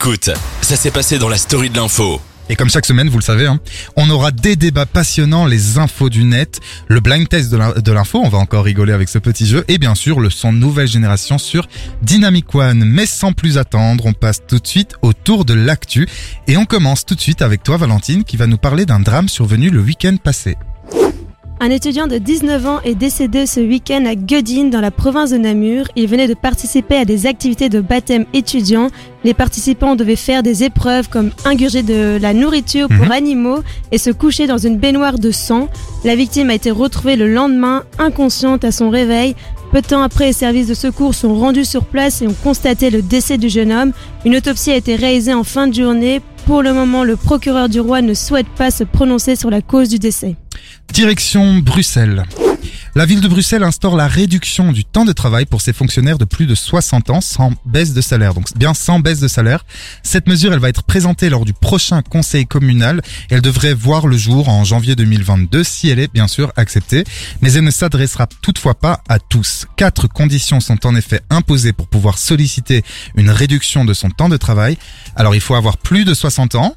Écoute, ça s'est passé dans la story de l'info. Et comme chaque semaine, vous le savez, hein, on aura des débats passionnants, les infos du net, le blind test de l'in- de l'info, on va encore rigoler avec ce petit jeu, et bien sûr le son nouvelle génération sur Dynamic One. Mais sans plus attendre, on passe tout de suite au tour de l'actu, et on commence tout de suite avec toi Valentine, qui va nous parler d'un drame survenu le week-end passé. Un étudiant de 19 ans est décédé ce week-end à Guedine, dans la province de Namur. Il venait de participer à des activités de baptême étudiant. Les participants devaient faire des épreuves comme ingurger de la nourriture pour Mhm. animaux et se coucher dans une baignoire de sang. La victime a été retrouvée le lendemain, inconsciente à son réveil. Peu de temps après, les services de secours sont rendus sur place et ont constaté le décès du jeune homme. Une autopsie a été réalisée en fin de journée. Pour le moment, le procureur du roi ne souhaite pas se prononcer sur la cause du décès. Direction Bruxelles. La ville de Bruxelles instaure la réduction du temps de travail pour ses fonctionnaires de plus de 60 ans sans baisse de salaire. Donc bien sans baisse de salaire. Cette mesure, elle va être présentée lors du prochain conseil communal. Elle devrait voir le jour en janvier 2022 si elle est bien sûr acceptée. Mais elle ne s'adressera toutefois pas à tous. Quatre conditions sont en effet imposées pour pouvoir solliciter une réduction de son temps de travail. Alors il faut avoir plus de 60 ans,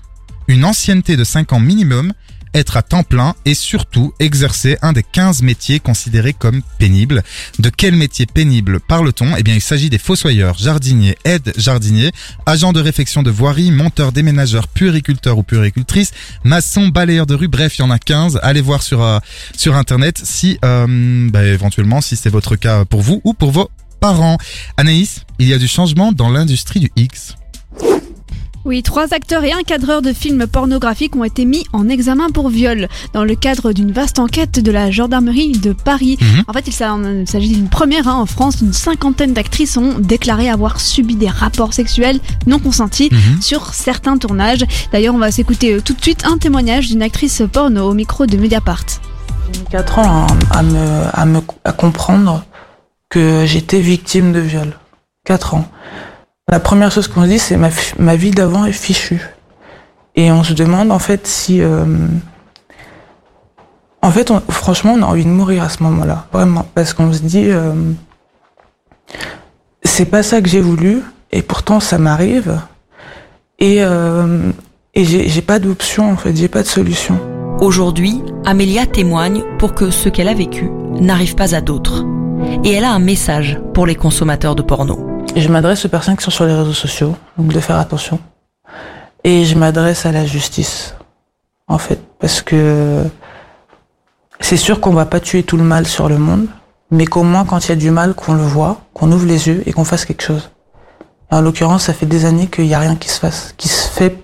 une ancienneté de 5 ans minimum, être à temps plein et surtout exercer un des 15 métiers considérés comme pénibles. De quel métier pénible parle-t-on? Eh bien, il s'agit des fossoyeurs, jardiniers, aides jardiniers, agents de réfection de voirie, monteurs, déménageurs, puériculteurs ou puéricultrices, maçons, balayeurs de rue, bref, il y en a 15. Allez voir sur, euh, sur Internet si, euh, bah, éventuellement, si c'est votre cas pour vous ou pour vos parents. Anaïs, il y a du changement dans l'industrie du X. Oui, trois acteurs et un cadreur de films pornographiques ont été mis en examen pour viol dans le cadre d'une vaste enquête de la gendarmerie de Paris. Mhm. En fait, il s'a- il s'agit d'une première hein, en France. Une cinquantaine d'actrices ont déclaré avoir subi des rapports sexuels non consentis Mhm. sur certains tournages. D'ailleurs, on va s'écouter euh, tout de suite un témoignage d'une actrice porno au micro de Mediapart. J'ai mis 4 ans à, à me, à, me, à comprendre que j'étais victime de viol. 4 ans. La première chose qu'on se dit, c'est ma, ma vie d'avant est fichue. Et on se demande en fait si... euh, en fait, franchement, on a envie de mourir à ce moment-là. Vraiment. Parce qu'on se dit... euh, c'est pas ça que j'ai voulu. Et pourtant, ça m'arrive. Et, euh, et j'ai j'ai pas d'option en fait. J'ai pas de solution. Aujourd'hui, Amélia témoigne pour que ce qu'elle a vécu n'arrive pas à d'autres. Et elle a un message pour les consommateurs de porno. Je m'adresse aux personnes qui sont sur les réseaux sociaux, donc de faire attention. Et je m'adresse à la justice, en fait, parce que c'est sûr qu'on va pas tuer tout le mal sur le monde, mais qu'au moins quand il y a du mal, qu'on le voit, qu'on ouvre les yeux et qu'on fasse quelque chose. En l'occurrence, ça fait des années qu'il n'y a rien qui se fasse, qui se fait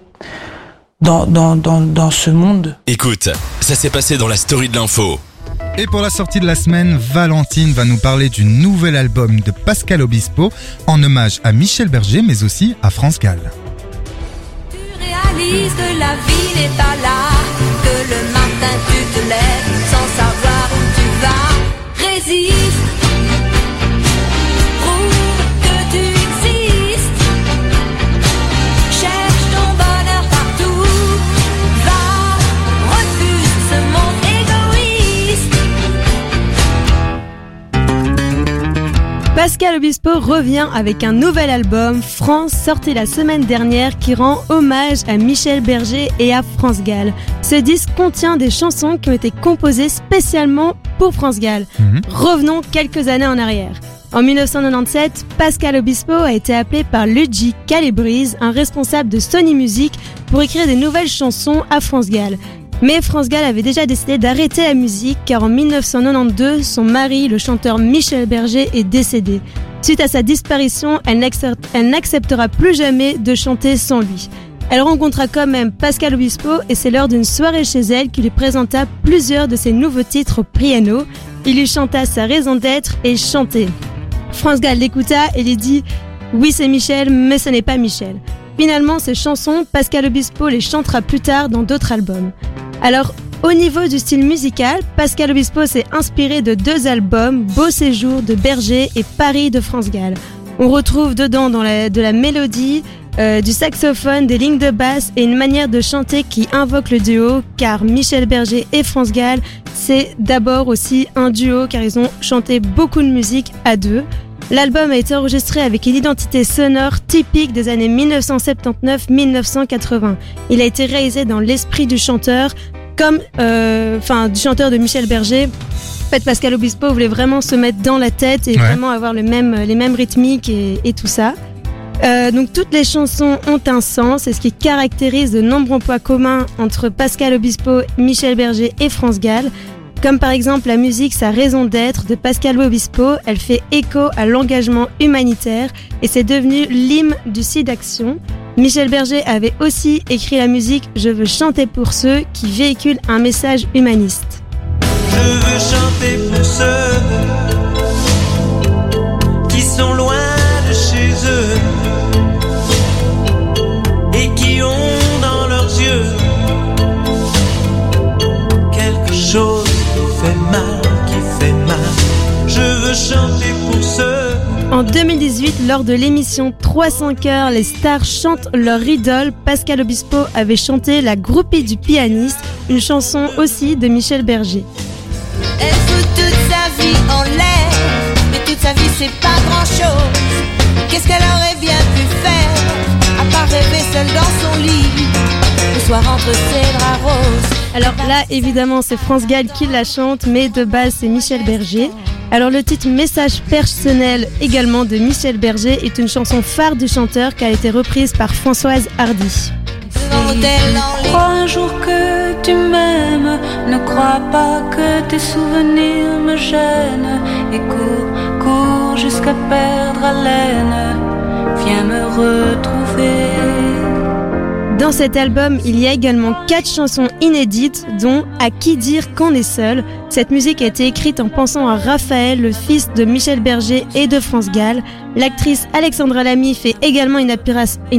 dans, dans, dans, dans ce monde. Écoute, ça s'est passé dans la story de l'info. Et pour la sortie de la semaine, Valentine va nous parler du nouvel album de Pascal Obispo en hommage à Michel Berger mais aussi à France Gall. Tu réalises que la vie n'est pas là, que le matin tu te lèves sans savoir où tu vas. Résiste, Pascal Obispo revient avec un nouvel album, France, sorti la semaine dernière, qui rend hommage à Michel Berger et à France Gall. Ce disque contient des chansons qui ont été composées spécialement pour France Gall. Mhm. Revenons quelques années en arrière. En 1997, Pascal Obispo a été appelé par Luigi Calabrese, un responsable de Sony Music, pour écrire des nouvelles chansons à France Gall. Mais France Gall avait déjà décidé d'arrêter la musique car en 1992, son mari, le chanteur Michel Berger, est décédé. Suite à sa disparition, elle n'accepte- elle n'acceptera plus jamais de chanter sans lui. Elle rencontra quand même Pascal Obispo et c'est lors d'une soirée chez elle qu'il lui présenta plusieurs de ses nouveaux titres au piano. Il lui chanta sa raison d'être et chanter. France Gall l'écouta et lui dit Oui, c'est Michel, mais ce n'est pas Michel. Finalement, ces chansons, Pascal Obispo les chantera plus tard dans d'autres albums. Alors, au niveau du style musical, Pascal Obispo s'est inspiré de deux albums, Beau séjour de Berger et Paris de France Gall. On retrouve dedans de la mélodie, euh, du saxophone, des lignes de basse et une manière de chanter qui invoque le duo, car Michel Berger et France Gall, c'est d'abord aussi un duo car ils ont chanté beaucoup de musique à deux. L'album a été enregistré avec une identité sonore typique des années 1979-1980. Il a été réalisé dans l'esprit du chanteur, comme, euh, enfin, du chanteur de Michel Berger. En fait, Pascal Obispo voulait vraiment se mettre dans la tête et Ouais. vraiment avoir le même, les mêmes rythmiques et, et tout ça. Euh, donc toutes les chansons ont un sens et ce qui caractérise de nombreux points communs entre Pascal Obispo, Michel Berger et France Gall. Comme par exemple la musique Sa raison d'être de Pascal Obispo, elle fait écho à l'engagement humanitaire et c'est devenu l'hymne du site d'action. Michel Berger avait aussi écrit la musique Je veux chanter pour ceux qui véhiculent un message humaniste. Je veux chanter pour ceux qui sont loin de chez eux En 2018, lors de l'émission 300 cœurs, les stars chantent leur idole. Pascal Obispo avait chanté La groupie du pianiste, une chanson aussi de Michel Berger. Elle fout toute sa vie en l'air, mais toute sa vie c'est pas grand chose. Qu'est-ce qu'elle aurait bien pu faire, à part rêver seule dans son lit, le soir entre ses draps roses? Alors là, évidemment, c'est France Gall qui la chante, mais de base, c'est Michel Berger. Alors le titre Message personnel également de Michel Berger est une chanson phare du chanteur qui a été reprise par Françoise Hardy. Crois un jour que tu m'aimes, ne crois pas que tes souvenirs me gênent. Et cours, cours jusqu'à perdre haleine. Viens me retrouver. Dans cet album, il y a également quatre chansons inédites, dont À qui dire qu'on est seul. Cette musique a été écrite en pensant à Raphaël, le fils de Michel Berger et de France Gall. L'actrice Alexandra Lamy fait également une,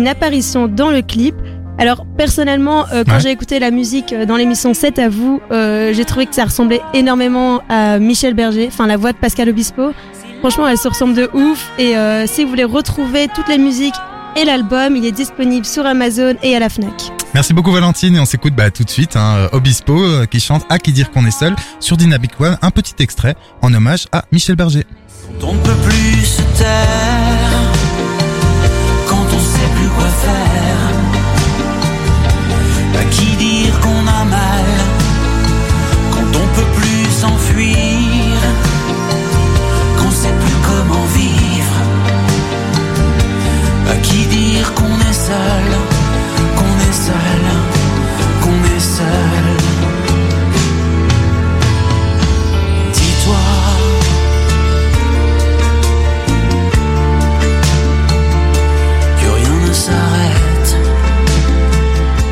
apparition dans le clip. Alors personnellement, euh, quand Ouais. j'ai écouté la musique euh, dans l'émission 7 à vous, euh, j'ai trouvé que ça ressemblait énormément à Michel Berger, enfin la voix de Pascal Obispo. Franchement, elle se ressemble de ouf. Et si vous voulez retrouver toutes les musiques et l'album, il est disponible sur Amazon et à la Fnac. Merci beaucoup Valentine et on s'écoute bah, tout de suite hein, Obispo euh, qui chante À qui dire qu'on est seul sur Dynamic One, un petit extrait en hommage à Michel Berger. Quand on ne peut plus se taire, seul, qu'on est seul, qu'on est seul. Dis-toi. que rien ne s'arrête.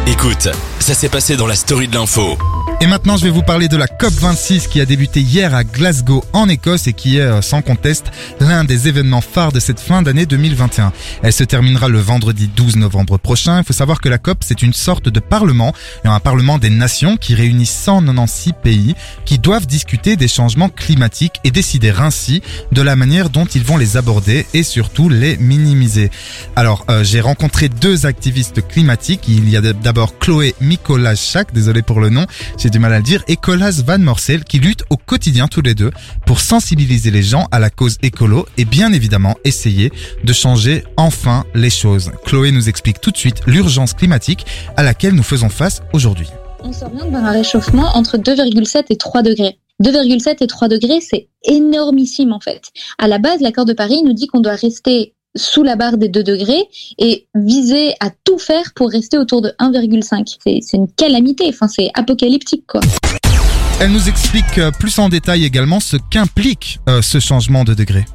Écoute, ça s'est passé dans la story de l'info. Et maintenant, je vais vous parler de la COP26 qui a débuté hier à Glasgow en Écosse et qui est euh, sans conteste l'un des événements phares de cette fin d'année 2021. Elle se terminera le vendredi 12 novembre prochain. Il faut savoir que la COP, c'est une sorte de parlement, un parlement des nations qui réunit 196 pays qui doivent discuter des changements climatiques et décider ainsi de la manière dont ils vont les aborder et surtout les minimiser. Alors, euh, j'ai rencontré deux activistes climatiques. Il y a d'abord Chloé Mikolas-Chak, désolé pour le nom, du mal à dire, et Colas Van Morsel qui luttent au quotidien tous les deux pour sensibiliser les gens à la cause écolo et bien évidemment essayer de changer enfin les choses. Chloé nous explique tout de suite l'urgence climatique à laquelle nous faisons face aujourd'hui. on s'oriente vers un réchauffement entre 2,7 et 3 degrés. 2,7 et 3 degrés, c'est énormissime en fait. À la base, l'accord de Paris nous dit qu'on doit rester sous la barre des 2 degrés et viser à tout faire pour rester autour de 1,5. C'est une calamité, enfin c'est apocalyptique quoi. Elle nous explique euh, plus en détail également ce qu'implique euh, ce changement de degré.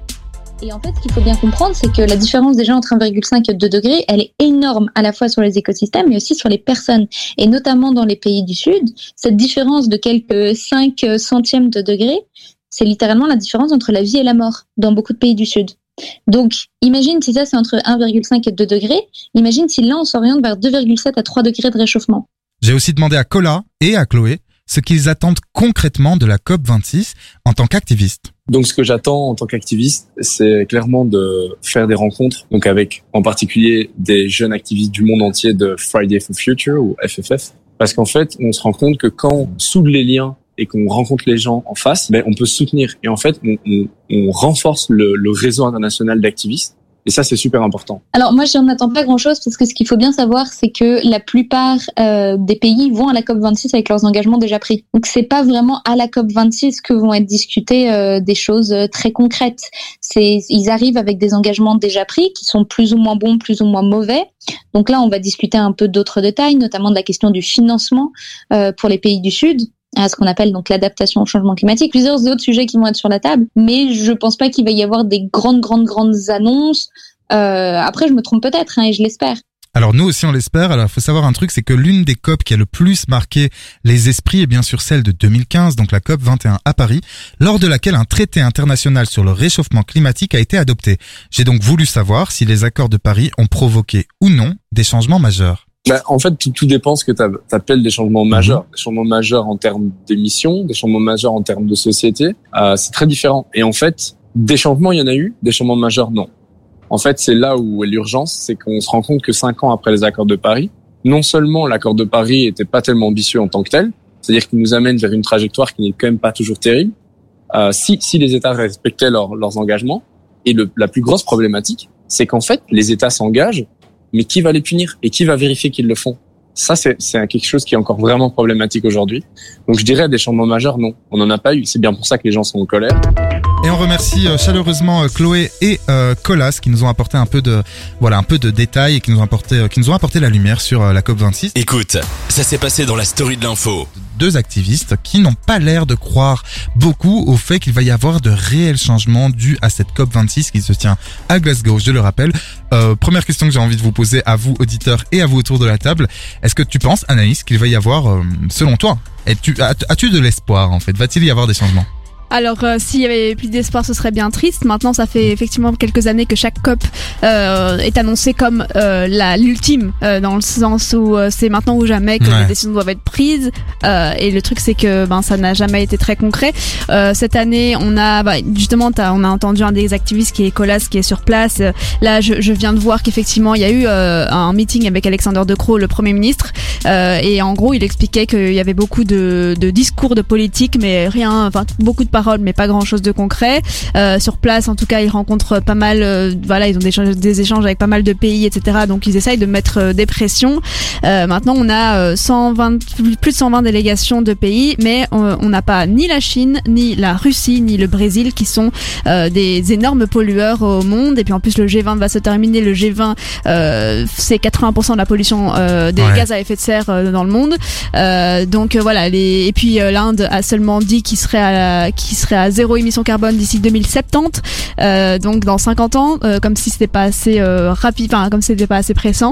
Et en fait, ce qu'il faut bien comprendre, c'est que la différence déjà entre 1,5 et 2 degrés, elle est énorme à la fois sur les écosystèmes mais aussi sur les personnes. Et notamment dans les pays du Sud, cette différence de quelques 5 centièmes de degré, c'est littéralement la différence entre la vie et la mort dans beaucoup de pays du Sud. Donc, imagine si ça c'est entre 1,5 et 2 degrés, imagine si là on s'oriente vers 2,7 à 3 degrés de réchauffement. J'ai aussi demandé à Cola et à Chloé ce qu'ils attendent concrètement de la COP26 en tant qu'activistes. Donc, ce que j'attends en tant qu'activiste, c'est clairement de faire des rencontres, donc avec en particulier des jeunes activistes du monde entier de Friday for Future ou FFF, parce qu'en fait, on se rend compte que quand on soude les liens et qu'on rencontre les gens en face, ben, on peut soutenir. Et en fait, on, on, on renforce le, le réseau international d'activistes. Et ça, c'est super important. Alors moi, j'en attends pas grand-chose parce que ce qu'il faut bien savoir, c'est que la plupart euh, des pays vont à la COP 26 avec leurs engagements déjà pris. Donc c'est pas vraiment à la COP 26 que vont être discutées euh, des choses euh, très concrètes. C'est ils arrivent avec des engagements déjà pris qui sont plus ou moins bons, plus ou moins mauvais. Donc là, on va discuter un peu d'autres détails, notamment de la question du financement euh, pour les pays du Sud à ce qu'on appelle donc l'adaptation au changement climatique, plusieurs autres sujets qui vont être sur la table, mais je pense pas qu'il va y avoir des grandes, grandes, grandes annonces. Euh, après, je me trompe peut-être, hein, et je l'espère. Alors nous aussi on l'espère. Alors faut savoir un truc, c'est que l'une des COP qui a le plus marqué les esprits est bien sûr celle de 2015, donc la COP 21 à Paris, lors de laquelle un traité international sur le réchauffement climatique a été adopté. J'ai donc voulu savoir si les accords de Paris ont provoqué ou non des changements majeurs. Bah, en fait, tout, tout dépend ce que tu appelles des changements majeurs. Des changements majeurs en termes d'émissions, des changements majeurs en termes de société, euh, c'est très différent. Et en fait, des changements, il y en a eu, des changements majeurs, non. En fait, c'est là où est l'urgence, c'est qu'on se rend compte que cinq ans après les accords de Paris, non seulement l'accord de Paris était pas tellement ambitieux en tant que tel, c'est-à-dire qu'il nous amène vers une trajectoire qui n'est quand même pas toujours terrible, euh, si, si les États respectaient leurs engagements. Et le, la plus grosse problématique, c'est qu'en fait, les États s'engagent mais qui va les punir et qui va vérifier qu'ils le font? Ça, c'est quelque chose qui est encore vraiment problématique aujourd'hui. Donc je dirais des changements majeurs, non, on n'en a pas eu. C'est bien pour ça que les gens sont en colère. Et on remercie euh, chaleureusement euh, Chloé et euh, Colas qui nous ont apporté un peu de voilà un peu de détails et qui nous ont apporté qui nous ont apporté la lumière sur la COP 26. Écoute, ça s'est passé dans la story de l'info. Deux activistes qui n'ont pas l'air de croire beaucoup au fait qu'il va y avoir de réels changements dus à cette COP 26 qui se tient à Glasgow. Je le rappelle. Euh, première question que j'ai envie de vous poser à vous auditeurs et à vous autour de la table. Est-ce que tu penses, Anaïs, qu'il va y avoir, euh, selon toi, es-tu- as- as-tu de l'espoir en fait? Va-t-il y avoir des changements? Alors, euh, s'il y avait plus d'espoir, ce serait bien triste. Maintenant, ça fait effectivement quelques années que chaque COP euh, est annoncé comme euh, la l'ultime, euh, dans le sens où euh, c'est maintenant ou jamais que Ouais. les décisions doivent être prises. Euh, et le truc, c'est que ben ça n'a jamais été très concret. Euh, cette année, on a bah, justement, t'as- on a entendu un des activistes qui est Colas, qui est sur place. Là, je, je viens de voir qu'effectivement, il y a eu euh, un meeting avec Alexander De Croo, le Premier ministre, euh, et en gros, il expliquait qu'il y avait beaucoup de, de discours de politique, mais rien, enfin beaucoup de paroles, mais pas grand chose de concret. Euh, sur place, en tout cas, ils rencontrent pas mal, euh, voilà, ils ont des, échanges- des échanges avec pas mal de pays, etc. Donc ils essayent de mettre euh, des pressions. Euh, maintenant, on a euh, 120, plus de 120 délégations de pays, mais euh, on n'a pas ni la Chine, ni la Russie, ni le Brésil, qui sont euh, des énormes pollueurs au monde. Et puis en plus, le G20 va se terminer. Le G20, euh, c'est 80% de la pollution euh, des Ouais. gaz à effet de serre euh, dans le monde. Euh, donc euh, voilà. Les... Et puis euh, l'Inde a seulement dit qu'il serait à la... qu'il serait à zéro émission carbone d'ici 2070. Euh, donc dans 50 ans, euh, comme si c'était pas assez euh, rapide, enfin comme si c'était pas assez pressant.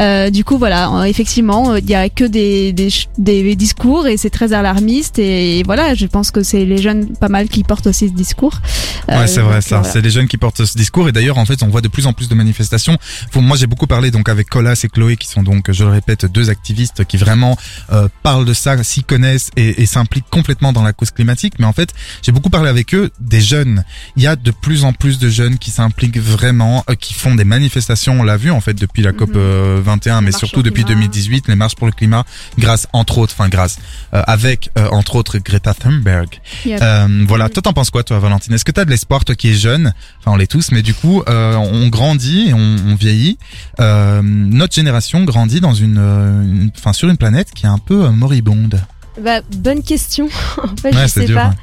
Euh, du coup voilà, euh, effectivement, il y a que des, des, des discours et c'est très alarmiste et voilà, je pense que c'est les jeunes pas mal qui portent aussi ce discours. Ouais, c'est vrai ça. voilà. C'est les jeunes qui portent ce discours et d'ailleurs en fait on voit de plus en plus de manifestations. Faut- moi j'ai beaucoup parlé donc avec Colas et Chloé qui sont donc je le répète deux activistes qui vraiment euh, parlent de ça, s'y connaissent et, et s'impliquent complètement dans la cause climatique. Mais en fait j'ai beaucoup parlé avec eux des jeunes. Il y a de plus en plus de jeunes qui s'impliquent vraiment, euh, qui font des manifestations. On l'a vu en fait depuis la COP Mhm. euh, 21, mais surtout depuis climat. 2018, les marches pour le climat, grâce entre autres, enfin grâce euh, avec euh, entre autres Greta Thunberg. Yep. Euh, voilà, toi t'en penses quoi toi Valentine? Est-ce que t'as de l'espoir toi qui es jeune? Enfin on l'est tous, mais du coup euh, on grandit et on, on vieillit. Euh, notre génération grandit dans une, enfin sur une planète qui est un peu moribonde. Bah, bonne question. en fait, Ouais, je sais dur, pas. hein.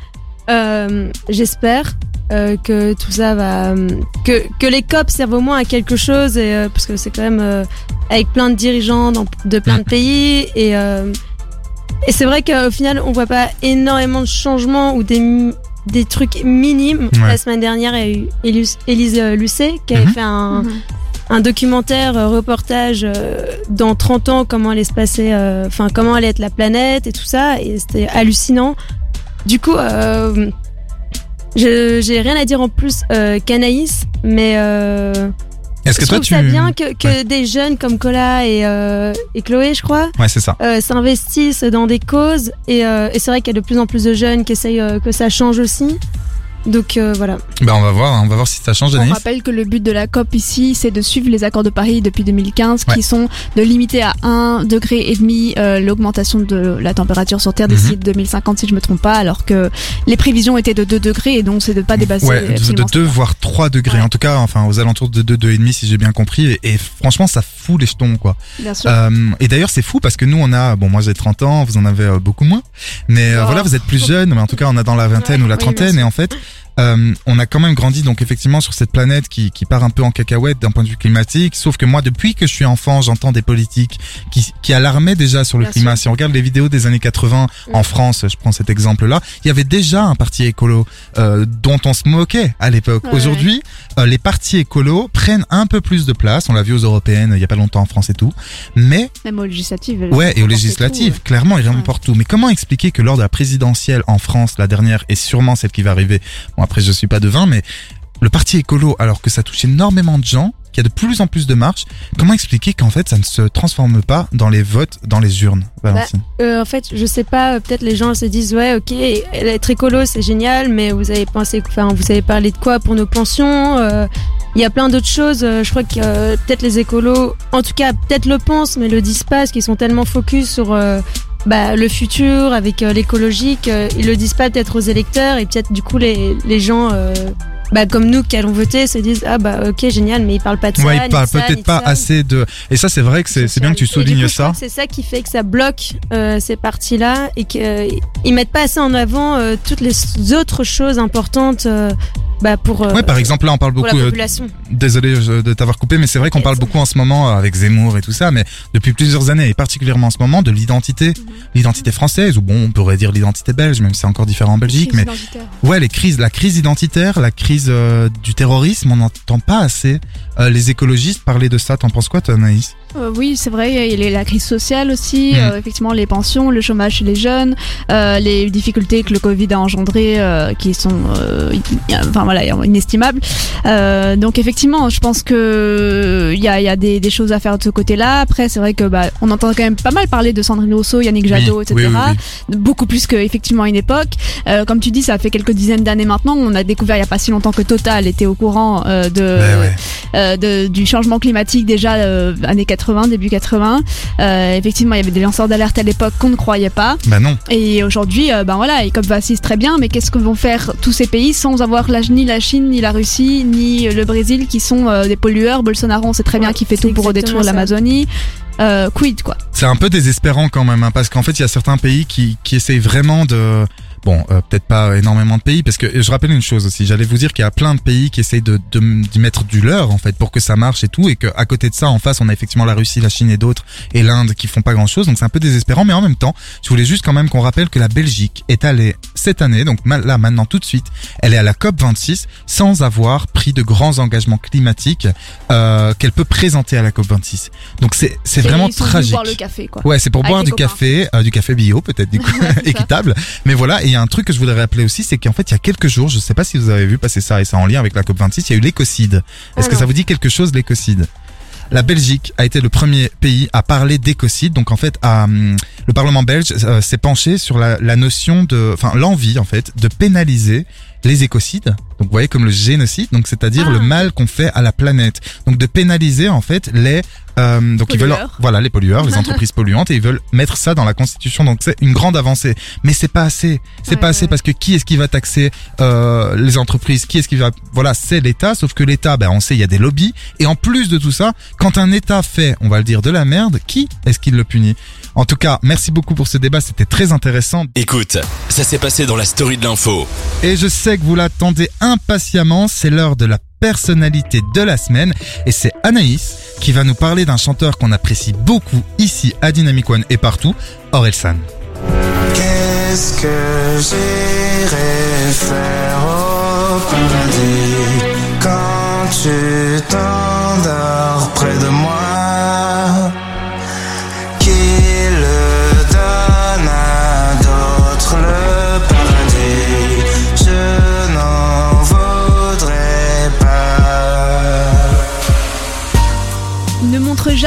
Euh, J'espère euh, que tout ça va, euh, que que les COP servent au moins à quelque chose, et, euh, parce que c'est quand même euh, avec plein de dirigeants dans- de plein de pays, et euh, et c'est vrai qu'au final, on voit pas énormément de changements ou des des trucs minimes. Ouais. La semaine dernière, il y a eu Élise Lucet qui avait Mhm. fait un Mhm. un documentaire euh, reportage euh, dans 30 ans comment allait se passer euh, enfin comment allait être la planète et tout ça et c'était hallucinant du coup euh, j'ai rien à dire en plus euh, qu'Anaïs mais euh, Est-ce que je toi trouve tu ça bien que, que Ouais. des jeunes comme Cola et, euh, et Chloé je crois Ouais, c'est ça. s'investissent dans des causes et, et c'est vrai qu'il y a de plus en plus de jeunes qui essayent que ça change aussi Donc euh, voilà. Ben on va voir, hein, on va voir si ça change, On Anaïs. rappelle que le but de la COP ici, c'est de suivre les accords de Paris depuis 2015, Ouais. qui sont de limiter à 1 degré et demi euh, l'augmentation de la température sur Terre d'ici Mhm. 2050, si je me trompe pas, alors que les prévisions étaient de 2 degrés, et donc c'est de pas dépasser Ouais, de- de absolument 2 voire 3 degrés. En tout cas, enfin aux alentours de 2, 2,5 si j'ai bien compris. Et, et franchement, ça fout les jetons, quoi. Bien sûr. Euh, et d'ailleurs, c'est fou parce que nous, on a, bon, moi j'ai 30 ans, vous en avez euh, beaucoup moins. Mais euh, Oh. voilà, vous êtes plus jeune, mais en tout cas, on a dans la vingtaine ou la trentaine. et en fait, euh, on a quand même grandi donc effectivement sur cette planète qui, qui part un peu en cacahuète d'un point de vue climatique. Sauf que moi, depuis que je suis enfant, j'entends des politiques qui, qui alarmaient déjà sur le Bien climat. sûr. Si on regarde les vidéos des années 80 en France, je prends cet exemple-là, il y avait déjà un parti écolo euh, dont on se moquait à l'époque. Ouais. Aujourd'hui, euh, les partis écolos prennent un peu plus de place. On l'a vu aux européennes il y a pas longtemps en France et tout. Mais Même aux législatives. Ouais, et aux législatives, tout, clairement, ils remportent tout. Mais comment expliquer que lors de la présidentielle en France, la dernière, et sûrement celle qui va arriver, bon après je suis pas devin, mais le parti écolo, alors que ça touche énormément de gens, qu'il y a de plus en plus de marches, comment expliquer qu'en fait ça ne se transforme pas dans les votes, dans les urnes, Valentine Euh, en fait, je sais pas, euh, peut-être les gens se disent ouais, ok, être écolo c'est génial, mais vous avez pensé, enfin, vous avez parlé de quoi pour nos pensions euh, Il y a plein d'autres choses. euh, Je crois que euh, peut-être les écolos, en tout cas, peut-être le pensent, mais le disent pas, parce qu'ils sont tellement focus sur euh, bah, le futur avec euh, l'écologique. euh, ils le disent pas peut-être aux électeurs et peut-être du coup les les gens. Euh, bah, comme nous qui allons voter se disent ah bah ok génial mais ils parlent pas de ça Ouais, ils parlent de peut-être de pas ça. assez de... Et ça c'est vrai que c'est bien que tu Et du coup, soulignes ça. C'est ça qui fait que ça bloque euh, ces parties-là et qu'ils mettent pas assez en avant euh, toutes les autres choses importantes euh, bah, pour, euh, Ouais, par exemple là on parle beaucoup... euh, population. Désolé euh, de t'avoir coupé, mais c'est vrai qu'on parle beaucoup en ce moment euh, avec Zemmour et tout ça, mais depuis plusieurs années, et particulièrement en ce moment, de l'identité, l'identité française, ou bon, on pourrait dire l'identité belge, même si c'est encore différent en Belgique, mais ouais, les crises, la crise identitaire, la crise euh, du terrorisme, on n'entend pas assez euh, les écologistes parler de ça. T'en penses quoi, toi, Anaïs? Euh, oui, c'est vrai, il y a la crise sociale aussi, Mm. euh, effectivement les pensions, le chômage chez les jeunes, euh, les difficultés que le Covid a engendrées euh, qui sont euh, enfin voilà, inestimables. Euh, donc effectivement, je pense que il y a, il y a des, des choses à faire de ce côté-là. Après, c'est vrai que bah, on entend quand même pas mal parler de Sandrine Rousseau, Yannick Jadot, Oui, etc. oui, oui, Beaucoup plus qu'effectivement à une époque. Euh, comme tu dis, ça fait quelques dizaines d'années maintenant. On a découvert il y a pas si longtemps que Total était au courant euh, de, Ouais, euh, de- du changement climatique déjà euh, années 80, début 80. Euh, effectivement, il y avait des lanceurs d'alerte à l'époque qu'on ne croyait pas. Bah non. Et aujourd'hui, euh, ben voilà, et COP26 très bien, mais qu'est-ce que vont faire tous ces pays sans avoir la, ni la Chine, ni la Russie, ni le Brésil qui sont euh, des pollueurs? Bolsonaro, on sait très bien qu'il fait tout pour détruire l'Amazonie. Euh, quid quoi? C'est un peu désespérant quand même, hein, parce qu'en fait, il y a certains pays qui, qui essayent vraiment de... Bon, euh, peut-être pas énormément de pays, parce que je rappelle une chose aussi, j'allais vous dire qu'il y a plein de pays qui essayent de, de, d'y mettre du leur, en fait, pour que ça marche et tout, et qu'à côté de ça, en face, on a effectivement la Russie, la Chine et d'autres, et l'Inde qui font pas grand-chose, donc c'est un peu désespérant, mais en même temps, je voulais juste quand même qu'on rappelle que la Belgique est allée cette année, donc là, maintenant, tout de suite, elle est à la COP26, sans avoir pris de grands engagements climatiques euh, qu'elle peut présenter à la COP26. Donc c'est c'est vraiment tragique. boire le café quoi. Ouais, c'est pour Avec boire du copains. café, euh, du café bio peut-être du coup équitable. Mais voilà, et il y a un truc que je voudrais rappeler aussi, c'est qu'en fait il y a quelques jours, je sais pas si vous avez vu passer ça et ça en lien avec la COP 26, il y a eu l'écocide. Est-ce Ah que non. ça vous dit quelque chose l'écocide? La Belgique a été le premier pays à parler d'écocide. Donc en fait, à, hum, le Parlement belge euh, s'est penché sur la, la notion de, enfin l'envie en fait de pénaliser les écocides. Donc vous voyez comme le génocide, donc c'est-à-dire Ah. le mal qu'on fait à la planète. Donc de pénaliser en fait les euh, donc ils veulent Pollueurs. voilà les pollueurs, les entreprises polluantes et ils veulent mettre ça dans la constitution. Donc c'est une grande avancée, mais c'est pas assez. C'est Ouais, pas assez ouais. parce que qui est-ce qui va taxer euh, les entreprises? Qui est-ce qui va voilà, c'est l'État sauf que l'État ben on sait il y a des lobbies et en plus de tout ça, quand un État fait, on va le dire de la merde, qui est-ce qui le punit? En tout cas, merci beaucoup pour ce débat, c'était très intéressant Écoute, ça s'est passé dans la story de l'info. et je sais que vous l'attendez impatiemment, c'est l'heure de la personnalité de la semaine et c'est Anaïs qui va nous parler d'un chanteur qu'on apprécie beaucoup ici à Dynamic One et partout, Orelsan. Qu'est-ce que faire au quand tu t'endors près de moi?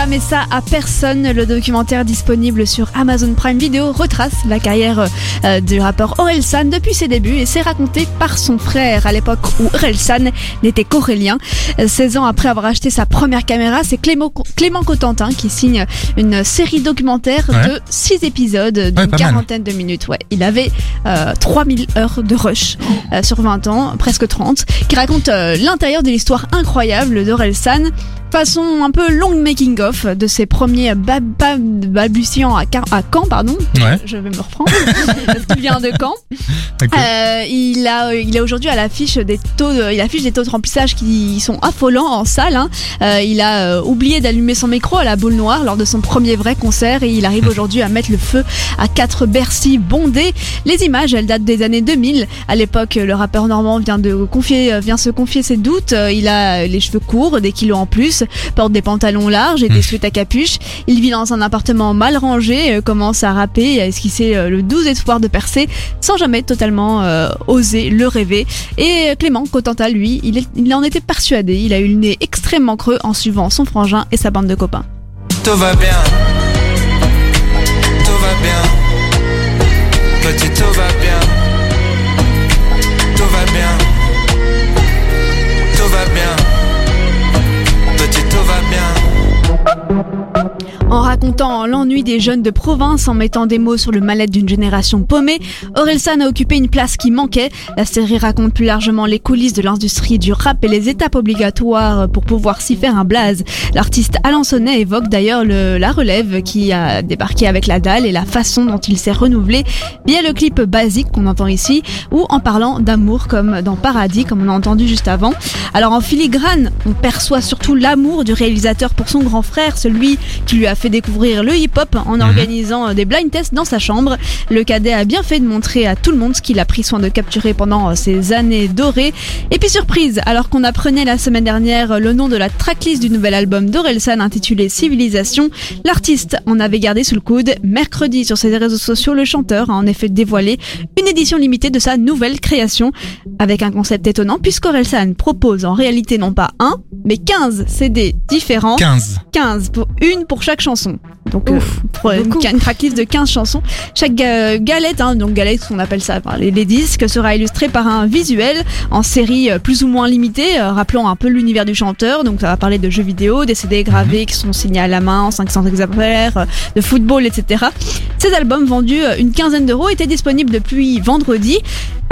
Jamais mais ça à personne. Le documentaire disponible sur Amazon Prime Video retrace la carrière euh, du rappeur Orelsan depuis ses débuts et c'est raconté par son frère à l'époque où Orelsan n'était qu'Aurélien. Euh, 16 ans après avoir acheté sa première caméra, c'est Clément, Clément Cotentin qui signe une série documentaire Ouais. de 6 épisodes d'une mal. quarantaine de minutes. Ouais, il avait euh, 3000 heures de rush euh, sur 20 ans, presque 30, qui raconte euh, l'intérieur de l'histoire incroyable d'Orelsan façon un peu long making of de ses premiers bab bab- balbutiants à, Car- à Caen pardon. Ouais. je vais me reprendre. Parce qu'il vient de Caen. Euh, il a il est aujourd'hui à l'affiche des taux de, il affiche des taux de remplissage qui sont affolants en salle hein. Euh, il a euh, oublié d'allumer son micro à la boule noire lors de son premier vrai concert et il arrive aujourd'hui à mettre le feu à quatre Bercy bondés les images elles datent des années 2000 à l'époque le rappeur normand vient de confier vient se confier ses doutes. Euh, il a les cheveux courts des kilos en plus porte des pantalons larges et des sweats à capuche il vit dans un appartement mal rangé euh, commence à rapper et à esquisser euh, le doux espoir de percer sans jamais totalement euh, oser le rêver. Et Clément Cotentin, lui, il, est- il en était persuadé. Il a eu le nez extrêmement creux en suivant son frangin et sa bande de copains. Tout va bien. Tout va bien. En racontant l'ennui des jeunes de province, en mettant des mots sur le mal-être d'une génération paumée, Orelsan a occupé une place qui manquait. La série raconte plus largement les coulisses de l'industrie du rap et les étapes obligatoires pour pouvoir s'y faire un blaze. L'artiste Alençonnet évoque d'ailleurs le- la relève qui a débarqué avec la dalle et la façon dont il s'est renouvelé via le clip basique qu'on entend ici ou en parlant d'amour comme dans Paradis comme on a entendu juste avant. Alors en filigrane, on perçoit surtout l'amour du réalisateur pour son grand frère, celui qui lui a fait découvrir le hip-hop en organisant euh, des blind tests dans sa chambre. Le cadet a bien fait de montrer à tout le monde ce qu'il a pris soin de capturer pendant euh, ces années dorées. Et puis surprise, alors qu'on apprenait la semaine dernière euh, le nom de la tracklist du nouvel album d'Orelsan intitulé Civilisation, l'artiste en avait gardé sous le coude. Mercredi, sur ses réseaux sociaux, le chanteur a en effet dévoilé une édition limitée de sa nouvelle création, avec un concept étonnant puisqu'Orelsan propose en réalité non pas un, mais 15 CD différents. 15. 15 pour une pour chaque chanson. Donc euh, pour une, tracklist de 15 chansons. Chaque ga- galette, hein, donc galette, on appelle ça par les, les disques, sera illustrée par un visuel en série euh, plus ou moins limitée, euh, rappelant un peu l'univers du chanteur. Donc ça va parler de jeux vidéo, des CD gravés qui sont signés à la main en 500 exemplaires, euh, de football, etc. Ces albums vendus euh, une quinzaine d'euros étaient disponibles depuis vendredi.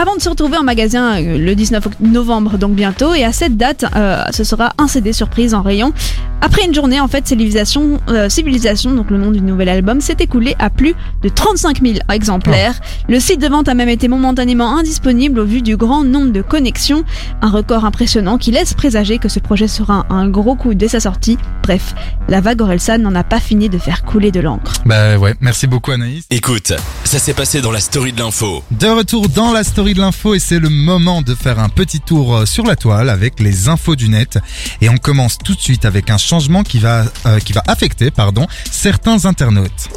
Avant de se retrouver en magasin euh, le 19 oct- novembre, donc bientôt, et à cette date, euh, ce sera un CD surprise en rayon. Après une journée, en fait, Civilisation, euh, Civilisation, donc le nom du nouvel album, s'est écoulé à plus de 35 000 exemplaires. Le site de vente a même été momentanément indisponible au vu du grand nombre de connexions, un record impressionnant qui laisse présager que ce projet sera un, un gros coup dès sa sortie. Bref, la vague Orelsan n'en a pas fini de faire couler de l'encre. Bah ouais, merci beaucoup Anaïs. Écoute, ça s'est passé dans la story de l'info. De retour dans la story de l'info et c'est le moment de faire un petit tour euh, sur la toile avec les infos du net. Et on commence tout de suite avec un changement qui va, euh, qui va affecter pardon, certains internautes.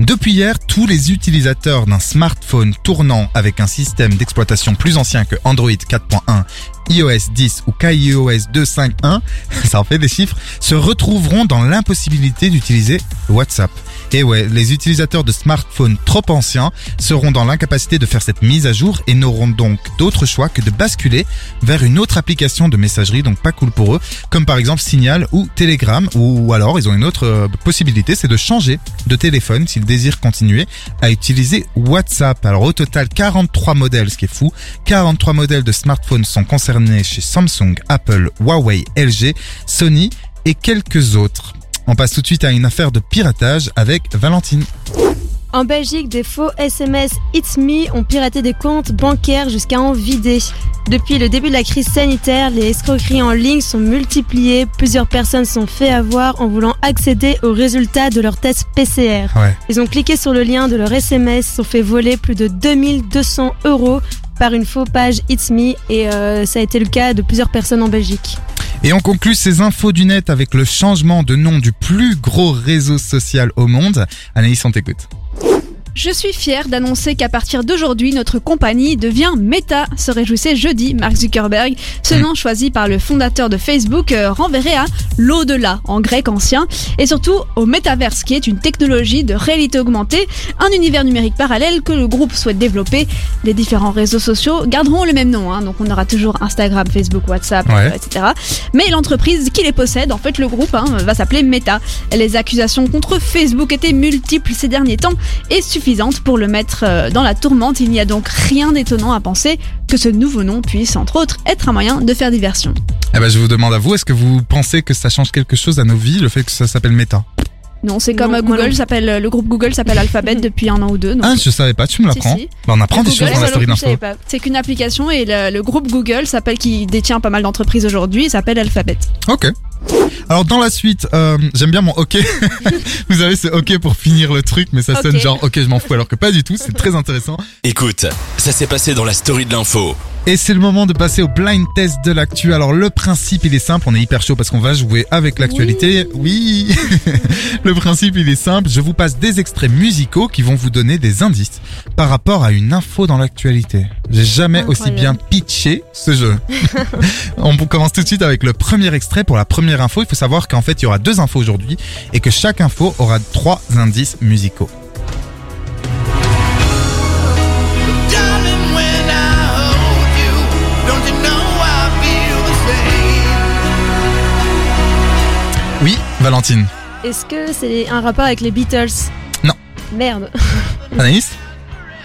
Depuis hier, tous les utilisateurs d'un smartphone tournant avec un système d'exploitation plus ancien que Android 4.1, iOS 10 ou kaiOS 2.5.1, ça en fait des chiffres, se retrouveront dans l'impossibilité d'utiliser WhatsApp. Et ouais, les utilisateurs de smartphones trop anciens seront dans l'incapacité de faire cette mise à jour et n'auront donc d'autre choix que de basculer vers une autre application de messagerie, donc pas cool pour eux, comme par exemple Signal ou Telegram, ou alors ils ont une autre euh, possibilité, c'est de changer de téléphone s'ils désirent continuer à utiliser WhatsApp. Alors au total 43 modèles, ce qui est fou, 43 modèles de smartphones sont concernés chez Samsung, Apple, Huawei, LG, Sony et quelques autres. On passe tout de suite à une affaire de piratage avec Valentine. En Belgique, des faux SMS It's Me ont piraté des comptes bancaires jusqu'à en vider. Depuis le début de la crise sanitaire, les escroqueries en ligne sont multipliées. Plusieurs personnes sont fait avoir en voulant accéder aux résultats de leur test PCR. Ouais. Ils ont cliqué sur le lien de leur SMS, se sont fait voler plus de 2200 euros par une faux page It's Me et euh, ça a été le cas de plusieurs personnes en Belgique. Et on conclut ces infos du net avec le changement de nom du plus gros réseau social au monde. Anaïs, on t'écoute. Je suis fier d'annoncer qu'à partir d'aujourd'hui, notre compagnie devient Meta, se réjouissait jeudi Mark Zuckerberg. Ce nom choisi par le fondateur de Facebook euh, renverrait à l'au-delà en grec ancien et surtout au métaverse qui est une technologie de réalité augmentée, un univers numérique parallèle que le groupe souhaite développer. Les différents réseaux sociaux garderont le même nom, hein, donc on aura toujours Instagram, Facebook, WhatsApp, Ouais. etc. Mais l'entreprise qui les possède, en fait le groupe, hein, va s'appeler Meta. Les accusations contre Facebook étaient multiples ces derniers temps et suffisantes pour le mettre euh, dans la tourmente. Il n'y a donc rien d'étonnant à penser que ce nouveau nom puisse, entre autres, être un moyen de faire diversion. Eh ben, je vous demande à vous, est-ce que vous pensez que ça change quelque chose à nos vies, le fait que ça s'appelle Meta? Non, c'est comme Non, Google s'appelle, euh, le groupe Google s'appelle Alphabet depuis un an ou deux. donc, Ah, je savais pas, tu me l'apprends. si. Bah, on apprend des Google, choses dans la story d'info. C'est qu'une application et le, le groupe Google s'appelle qui détient pas mal d'entreprises aujourd'hui, il s'appelle Alphabet. Ok. Alors dans la suite, euh, j'aime bien mon ok. Vous avez ce ok pour finir le truc, mais ça sonne Ok. genre ok je m'en fous alors que pas du tout, c'est très intéressant. Écoute, ça s'est passé dans la story de l'info. Et c'est le moment de passer au blind test de l'actu. Alors le principe il est simple, on est hyper chaud parce qu'on va jouer avec l'actualité. Oui. le principe il est simple, je vous passe des extraits musicaux qui vont vous donner des indices par rapport à une info dans l'actualité. J'ai jamais aussi Incroyable. bien pitché ce jeu. on commence tout de suite avec le premier extrait pour la première info. Il faut savoir qu'en fait il y aura deux infos aujourd'hui et que chaque info aura trois indices musicaux. Oui, Valentine. Est-ce que c'est un rapport avec les Beatles? Non. Merde. Anaïs?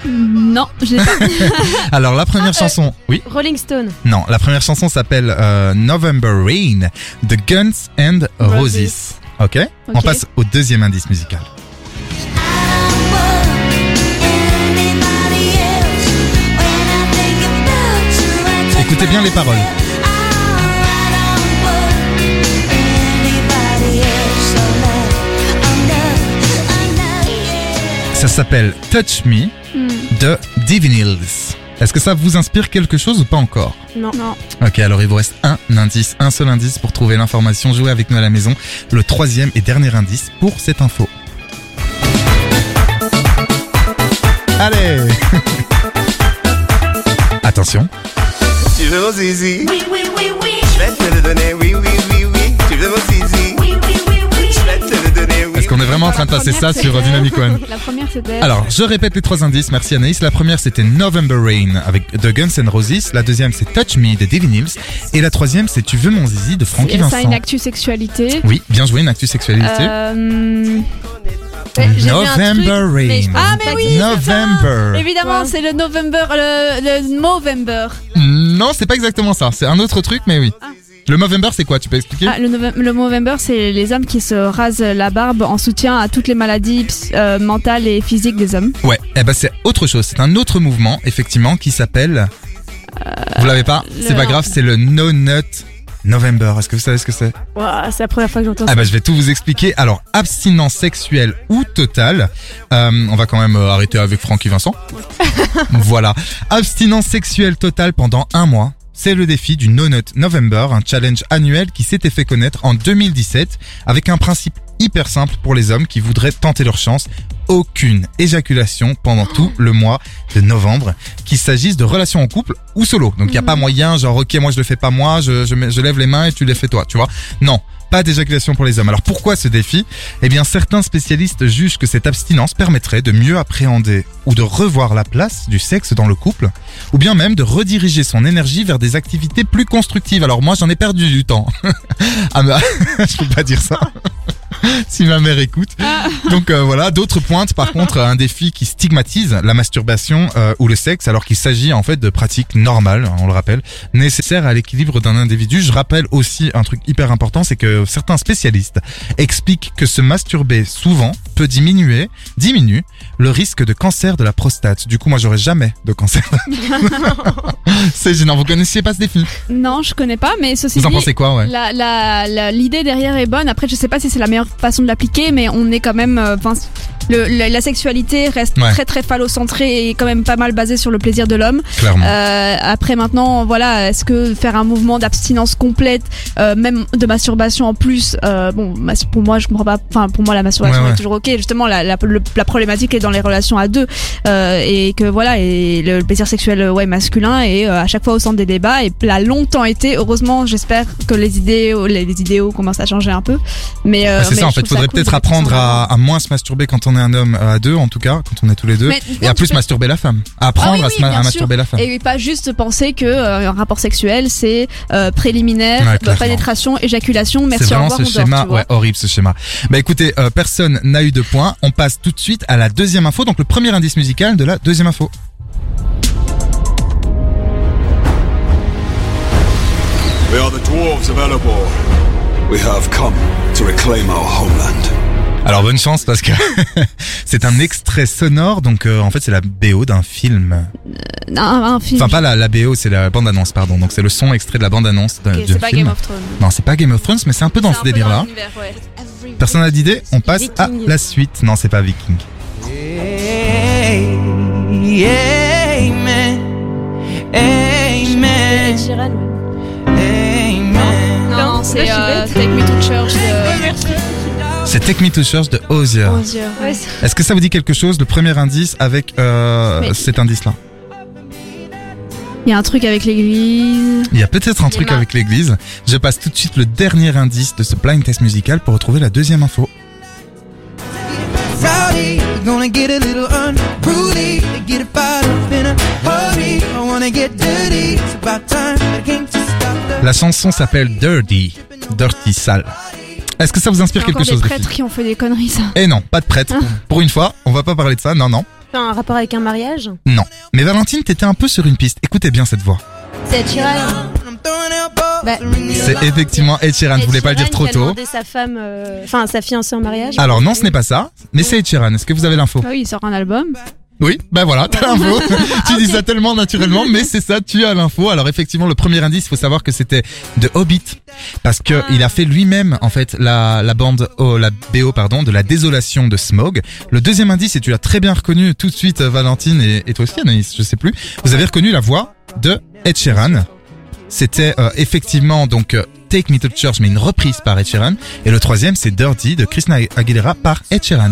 Non, j'ai pas. Alors la première Ah, euh, chanson, oui. Rolling Stone. Non, la première chanson s'appelle euh, November Rain de Guns and Roses. Roses. Ok, on passe au deuxième indice musical. Écoutez bien les paroles. Ça s'appelle Touch Me de Divinils. Est-ce que ça vous inspire quelque chose ou pas encore? Non. Non. Ok, alors il vous reste un indice, un seul indice pour trouver l'information. Jouez avec nous à la maison. Le troisième et dernier indice pour cette info. Allez Attention. Tu veux mon zizi? Oui, oui, oui, oui. Je vais te le donner, vraiment en train de passer ça sur Dynamic One La première c'était. Alors, je répète les trois indices. Merci Anaïs. La première, c'était November Rain avec The Guns N' Roses. La deuxième, c'est Touch Me de Devin Hills. Et la troisième, c'est Tu veux mon zizi de Frankie ça a Vincent. une actu sexualité. Oui, bien joué, une actu sexualité. Euh, November truc, mais je Rain. Ah, mais oui, ça. November. Évidemment, Ouais. c'est le November, le, le Movember. Non, c'est pas exactement ça. C'est un autre truc, mais oui. Le Movember, c'est quoi? Tu peux expliquer? Ah, le, Movember, c'est les hommes qui se rasent la barbe en soutien à toutes les maladies euh, mentales et physiques des hommes. Ouais, eh ben c'est autre chose. C'est un autre mouvement, effectivement, qui s'appelle. Vous l'avez pas? C'est le- pas grave, c'est le No Nut November. Est-ce que vous savez ce que c'est? Ouah, c'est la première fois que j'entends Ah ça. bah je vais tout vous expliquer. Alors, abstinence sexuelle ou totale. Euh, on va quand même euh, arrêter avec Francky Vincent. voilà. Abstinence sexuelle totale pendant un mois. C'est le défi du No Nut November, un challenge annuel qui s'était fait connaître en 2017 avec un principe hyper simple pour les hommes qui voudraient tenter leur chance. Aucune éjaculation pendant tout le mois de novembre, qu'il s'agisse de relations en couple ou solo. Donc il y a pas moyen, genre ok moi je le fais pas moi, je, je lève les mains et tu les fais toi, tu vois. Non, pas d'éjaculation pour les hommes. Alors pourquoi ce défi? Eh bien certains spécialistes jugent que cette abstinence permettrait de mieux appréhender ou de revoir la place du sexe dans le couple, ou bien même de rediriger son énergie vers des activités plus constructives. Alors moi j'en ai perdu du temps. ah bah je peux pas dire ça. si ma mère écoute. Donc euh, voilà, d'autres pointes par contre un défi qui stigmatise la masturbation euh, ou le sexe alors qu'il s'agit en fait de pratiques normales, on le rappelle, nécessaires à l'équilibre d'un individu. Je rappelle aussi un truc hyper important, c'est que certains spécialistes expliquent que se masturber souvent peut diminuer, diminue le risque de cancer de la prostate. Du coup, moi j'aurais jamais de cancer. c'est gênant, vous connaissiez pas ce défi? Non, je connais pas, mais ceci Vous en dit, pensez quoi ouais? l'idée derrière est bonne. Après, je sais pas si c'est la meilleure façon de l'appliquer, mais on est quand même. Le, la, la sexualité reste Ouais. très très phallocentrée et quand même pas mal basée sur le plaisir de l'homme. Clairement. Euh, après maintenant, voilà, est-ce que faire un mouvement d'abstinence complète, euh, même de masturbation en plus, euh, bon, pour moi je comprends pas. Enfin, pour moi la masturbation Ouais, ouais. est toujours ok. Justement, la, la, le- la problématique est dans les relations à deux euh, et que voilà, et le plaisir sexuel ouais masculin est euh, à chaque fois au centre des débats et l'a longtemps été. Heureusement, j'espère que les idéaux, les, les idéaux commencent à changer un peu. Mais euh, Bah, c'est ça, en fait, faudrait peut-être apprendre à, à moins se masturber quand on est un homme euh, à deux, en tout cas, quand on est tous les deux, Mais et non, à plus peux- masturber la femme. À Ah apprendre oui, à, ma- masturber la femme. Et pas juste penser que euh, un rapport sexuel c'est euh, préliminaire, Ouais, pénétration, éjaculation, merci C'est au vraiment revoir, ce dort, schéma, ouais, horrible ce schéma. Bah écoutez, euh, personne n'a eu de points. On passe tout de suite à la deuxième info, donc le premier indice musical de la deuxième info. We are the dwarves of Erebor. We have come to reclaim our homeland. Alors bonne chance parce que c'est un extrait sonore, donc euh, en fait c'est la BO d'un film. Un, un film. Enfin pas la, la BO, c'est la bande annonce, pardon. Donc c'est le son extrait de la bande annonce d'un d'un c'est pas film. Game of Thrones. Non, c'est pas Game of Thrones, mais c'est un peu dans ce délire-là. ouais. Personne n'a d'idée On passe à la suite. Non, c'est pas Viking. Amen. Amen. Sheeran, Amen. Non, non, c'est euh. Take Me to Church de C'est Take Me to Church de Osier. Osier. ouais. Est-ce que ça vous dit quelque chose, le premier indice avec euh, Mais- cet indice-là? Il y a un truc avec l'église. Il y a peut-être un truc mains. avec l'église. Je passe tout de suite le dernier indice de ce blind test musical pour retrouver la deuxième info. Rowdy, you're gonna get a little unruly. Get it fired up in a hurry. I wanna get dirty. It's about time. I came to stop the La chanson s'appelle Dirty. Dirty sale. Est-ce que ça vous inspire a quelque chose des les prêtres qui ont fait des conneries, ça. Eh non, pas de prêtre. Ah. Pour une fois, on va pas parler de ça. Non, non, Enfin, un rapport avec un mariage non. Mais Valentine, t'étais un peu sur une piste. Écoutez bien cette voix. C'est. Bah, C'est effectivement Ed Sheeran. Je Ed voulais pas le dire trop a tôt. demandé sa femme, euh, enfin sa fiancée en mariage. Alors non, ce n'est pas ça. Mais c'est Ed Sheeran. Est-ce que vous avez l'info Ah oui, il sort un album. Oui, ben voilà, t'as l'info. tu dis ça tellement naturellement, mais c'est ça, tu as l'info. Alors effectivement, le premier indice, il faut savoir que c'était de Hobbit, parce que il a fait lui-même en fait la la bande, oh, la BO pardon, de la désolation de Smog. Le deuxième indice, et tu l'as très bien reconnu tout de suite, euh, Valentine et, et toi aussi Anaïs, je sais plus. Vous avez reconnu la voix de Ed Sheeran. C'était euh, effectivement donc euh, Take Me to Church, mais une reprise par Ed Sheeran. Et le troisième, c'est Dirty de Christina Aguilera par Ed Sheeran.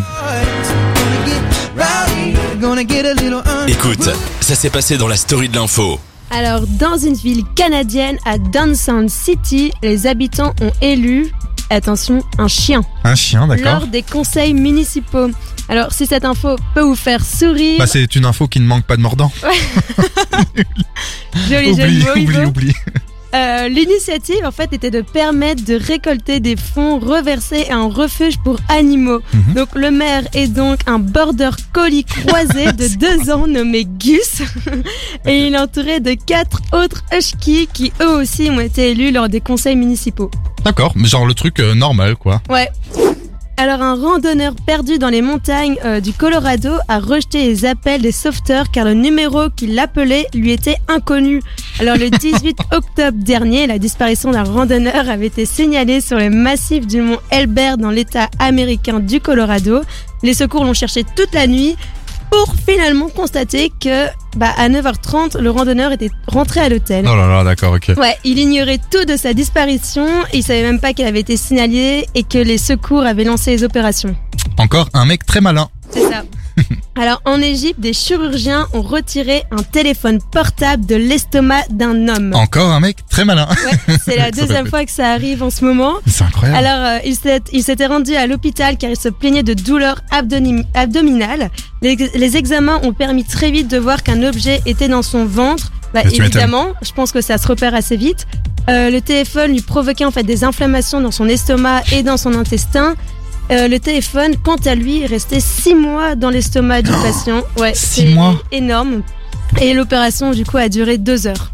Écoute, ça s'est passé dans la story de l'info. Alors, dans une ville canadienne, à Downsound City, les habitants ont élu, attention, un chien Un chien, d'accord. lors des conseils municipaux. Alors, si cette info peut vous faire sourire, Bah c'est une info qui ne manque pas de mordant. joli jeu de oublie, oublie, oublie. Euh, L'initiative, en fait, était de permettre de récolter des fonds reversés à un refuge pour animaux. Mhm. Donc, le maire est donc un border collie croisé de deux ans nommé Gus. Et il est entouré de quatre autres huskies qui, eux aussi, ont été élus lors des conseils municipaux. D'accord, mais genre le truc euh, normal quoi. Ouais. Alors un randonneur perdu dans les montagnes euh, du Colorado a rejeté les appels des sauveteurs car le numéro qui l'appelait lui était inconnu. Alors le 18 octobre dernier, la disparition d'un randonneur avait été signalée sur le massif du mont Elbert dans l'état américain du Colorado. Les secours l'ont cherché toute la nuit pour finalement constater que bah, à 9h30, le randonneur était rentré à l'hôtel. Oh là là, d'accord, ok. Ouais, il ignorait tout de sa disparition, il savait même pas qu'elle avait été signalée et que les secours avaient lancé les opérations. Encore un mec très malin. Alors en Égypte, des chirurgiens ont retiré un téléphone portable de l'estomac d'un homme. Encore un mec très malin. Ouais, c'est la deuxième fois que ça arrive en ce moment. C'est incroyable. Alors, euh, il s'est- il s'était rendu à l'hôpital car il se plaignait de douleurs abdomi- abdominales. Les, les examens ont permis très vite de voir qu'un objet était dans son ventre. Bah, évidemment, je pense que ça se repère assez vite. Euh, le téléphone lui provoquait en fait des inflammations dans son estomac et dans son intestin. Euh, le téléphone, quant à lui, est resté six mois dans l'estomac du patient. Ouais, six c'est mois énorme. Et l'opération, du coup, a duré deux heures.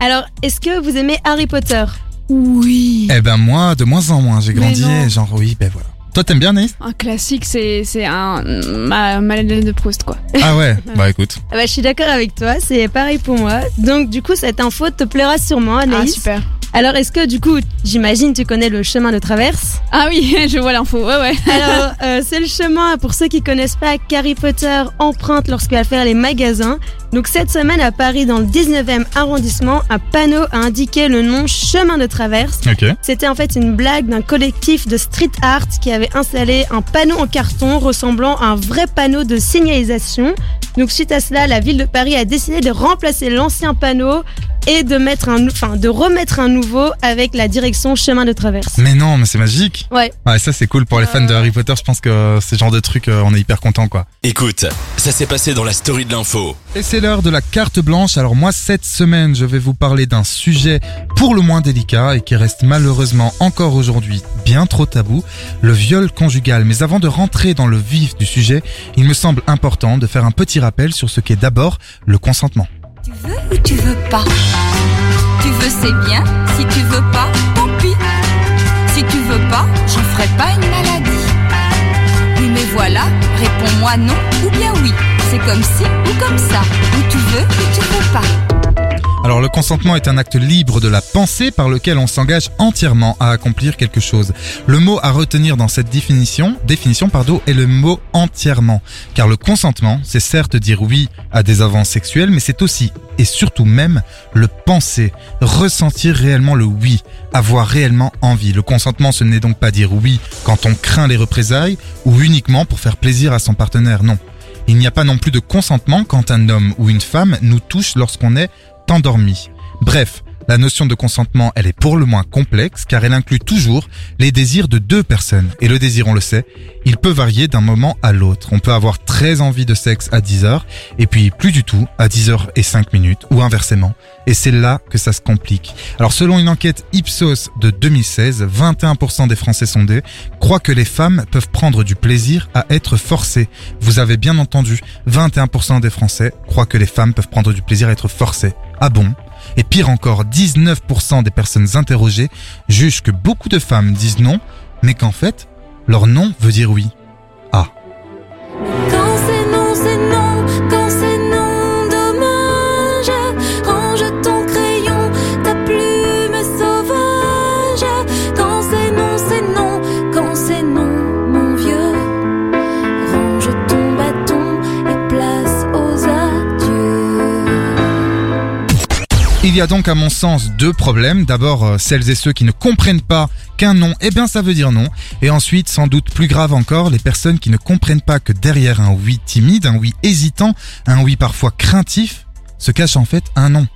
Alors, est-ce que vous aimez Harry Potter? Oui. Eh ben moi, de moins en moins, j'ai Mais grandi non. et genre oui, ben voilà. Toi t'aimes bien Naïs? Un classique, c'est c'est un ma Madeleine de Proust quoi. Ah ouais, bah écoute. Ah bah, je suis d'accord avec toi, c'est pareil pour moi. Donc du coup, cette info te plaira sûrement, Ah Anaïs. super. Alors, est-ce que du coup, j'imagine, tu connais le chemin de traverse? Ah oui, je vois l'info. Ouais, ouais. Alors, euh, c'est le chemin, pour ceux qui connaissent pas, qu'Harry Potter emprunte lorsqu'il va faire les magasins. Donc, cette semaine à Paris, dans le 19e arrondissement, un panneau a indiqué le nom chemin de traverse. Ok. C'était en fait une blague d'un collectif de street art qui avait installé un panneau en carton ressemblant à un vrai panneau de signalisation. Donc suite à cela, la ville de Paris a décidé de remplacer l'ancien panneau et de mettre un, enfin de remettre un nouveau avec la direction chemin de traverse. Mais non, mais c'est magique. Ouais. Ouais, ça c'est cool pour les fans de Harry Potter. Je pense que c'est genre de truc, euh, on est hyper content quoi. Écoute, ça s'est passé dans la story de l'info. Et c'est l'heure de la carte blanche. Alors moi, cette semaine, je vais vous parler d'un sujet pour le moins délicat et qui reste malheureusement encore aujourd'hui bien trop tabou, le viol conjugal. Mais avant de rentrer dans le vif du sujet, il me semble important de faire un petit rappel sur ce qu'est d'abord le consentement. Veux ou tu veux pas Tu veux c'est bien, si tu veux pas, tant pis. Si tu veux pas, j'en ferai pas une maladie. Oui mais voilà, réponds-moi non ou bien oui. C'est comme ci ou comme ça. Ou tu veux ou tu veux pas. Alors le consentement est un acte libre de la pensée par lequel on s'engage entièrement à accomplir quelque chose. Le mot à retenir dans cette définition, définition pardon, est le mot entièrement. Car le consentement, c'est certes dire oui à des avances sexuelles, mais c'est aussi et surtout même le penser, ressentir réellement le oui, avoir réellement envie. Le consentement, ce n'est donc pas dire oui quand on craint les représailles ou uniquement pour faire plaisir à son partenaire, non. Il n'y a pas non plus de consentement quand un homme ou une femme nous touche lorsqu'on est endormi. Bref, la notion de consentement, elle est pour le moins complexe car elle inclut toujours les désirs de deux personnes. Et le désir, on le sait, il peut varier d'un moment à l'autre. On peut avoir très envie de sexe à 10 heures et puis plus du tout à 10 heures et 5 minutes ou inversement. Et c'est là que ça se complique. Alors selon une enquête Ipsos de 2016, 21% des Français sondés croient que les femmes peuvent prendre du plaisir à être forcées. Vous avez bien entendu, 21% des Français croient que les femmes peuvent prendre du plaisir à être forcées. Ah bon? Et pire encore, 19% des personnes interrogées jugent que beaucoup de femmes disent non, mais qu'en fait, leur non veut dire oui. Il y a donc à mon sens deux problèmes. D'abord, euh, celles et ceux qui ne comprennent pas qu'un non, eh bien ça veut dire non. Et ensuite, sans doute plus grave encore, les personnes qui ne comprennent pas que derrière un oui timide, un oui hésitant, un oui parfois craintif, se cache en fait un non.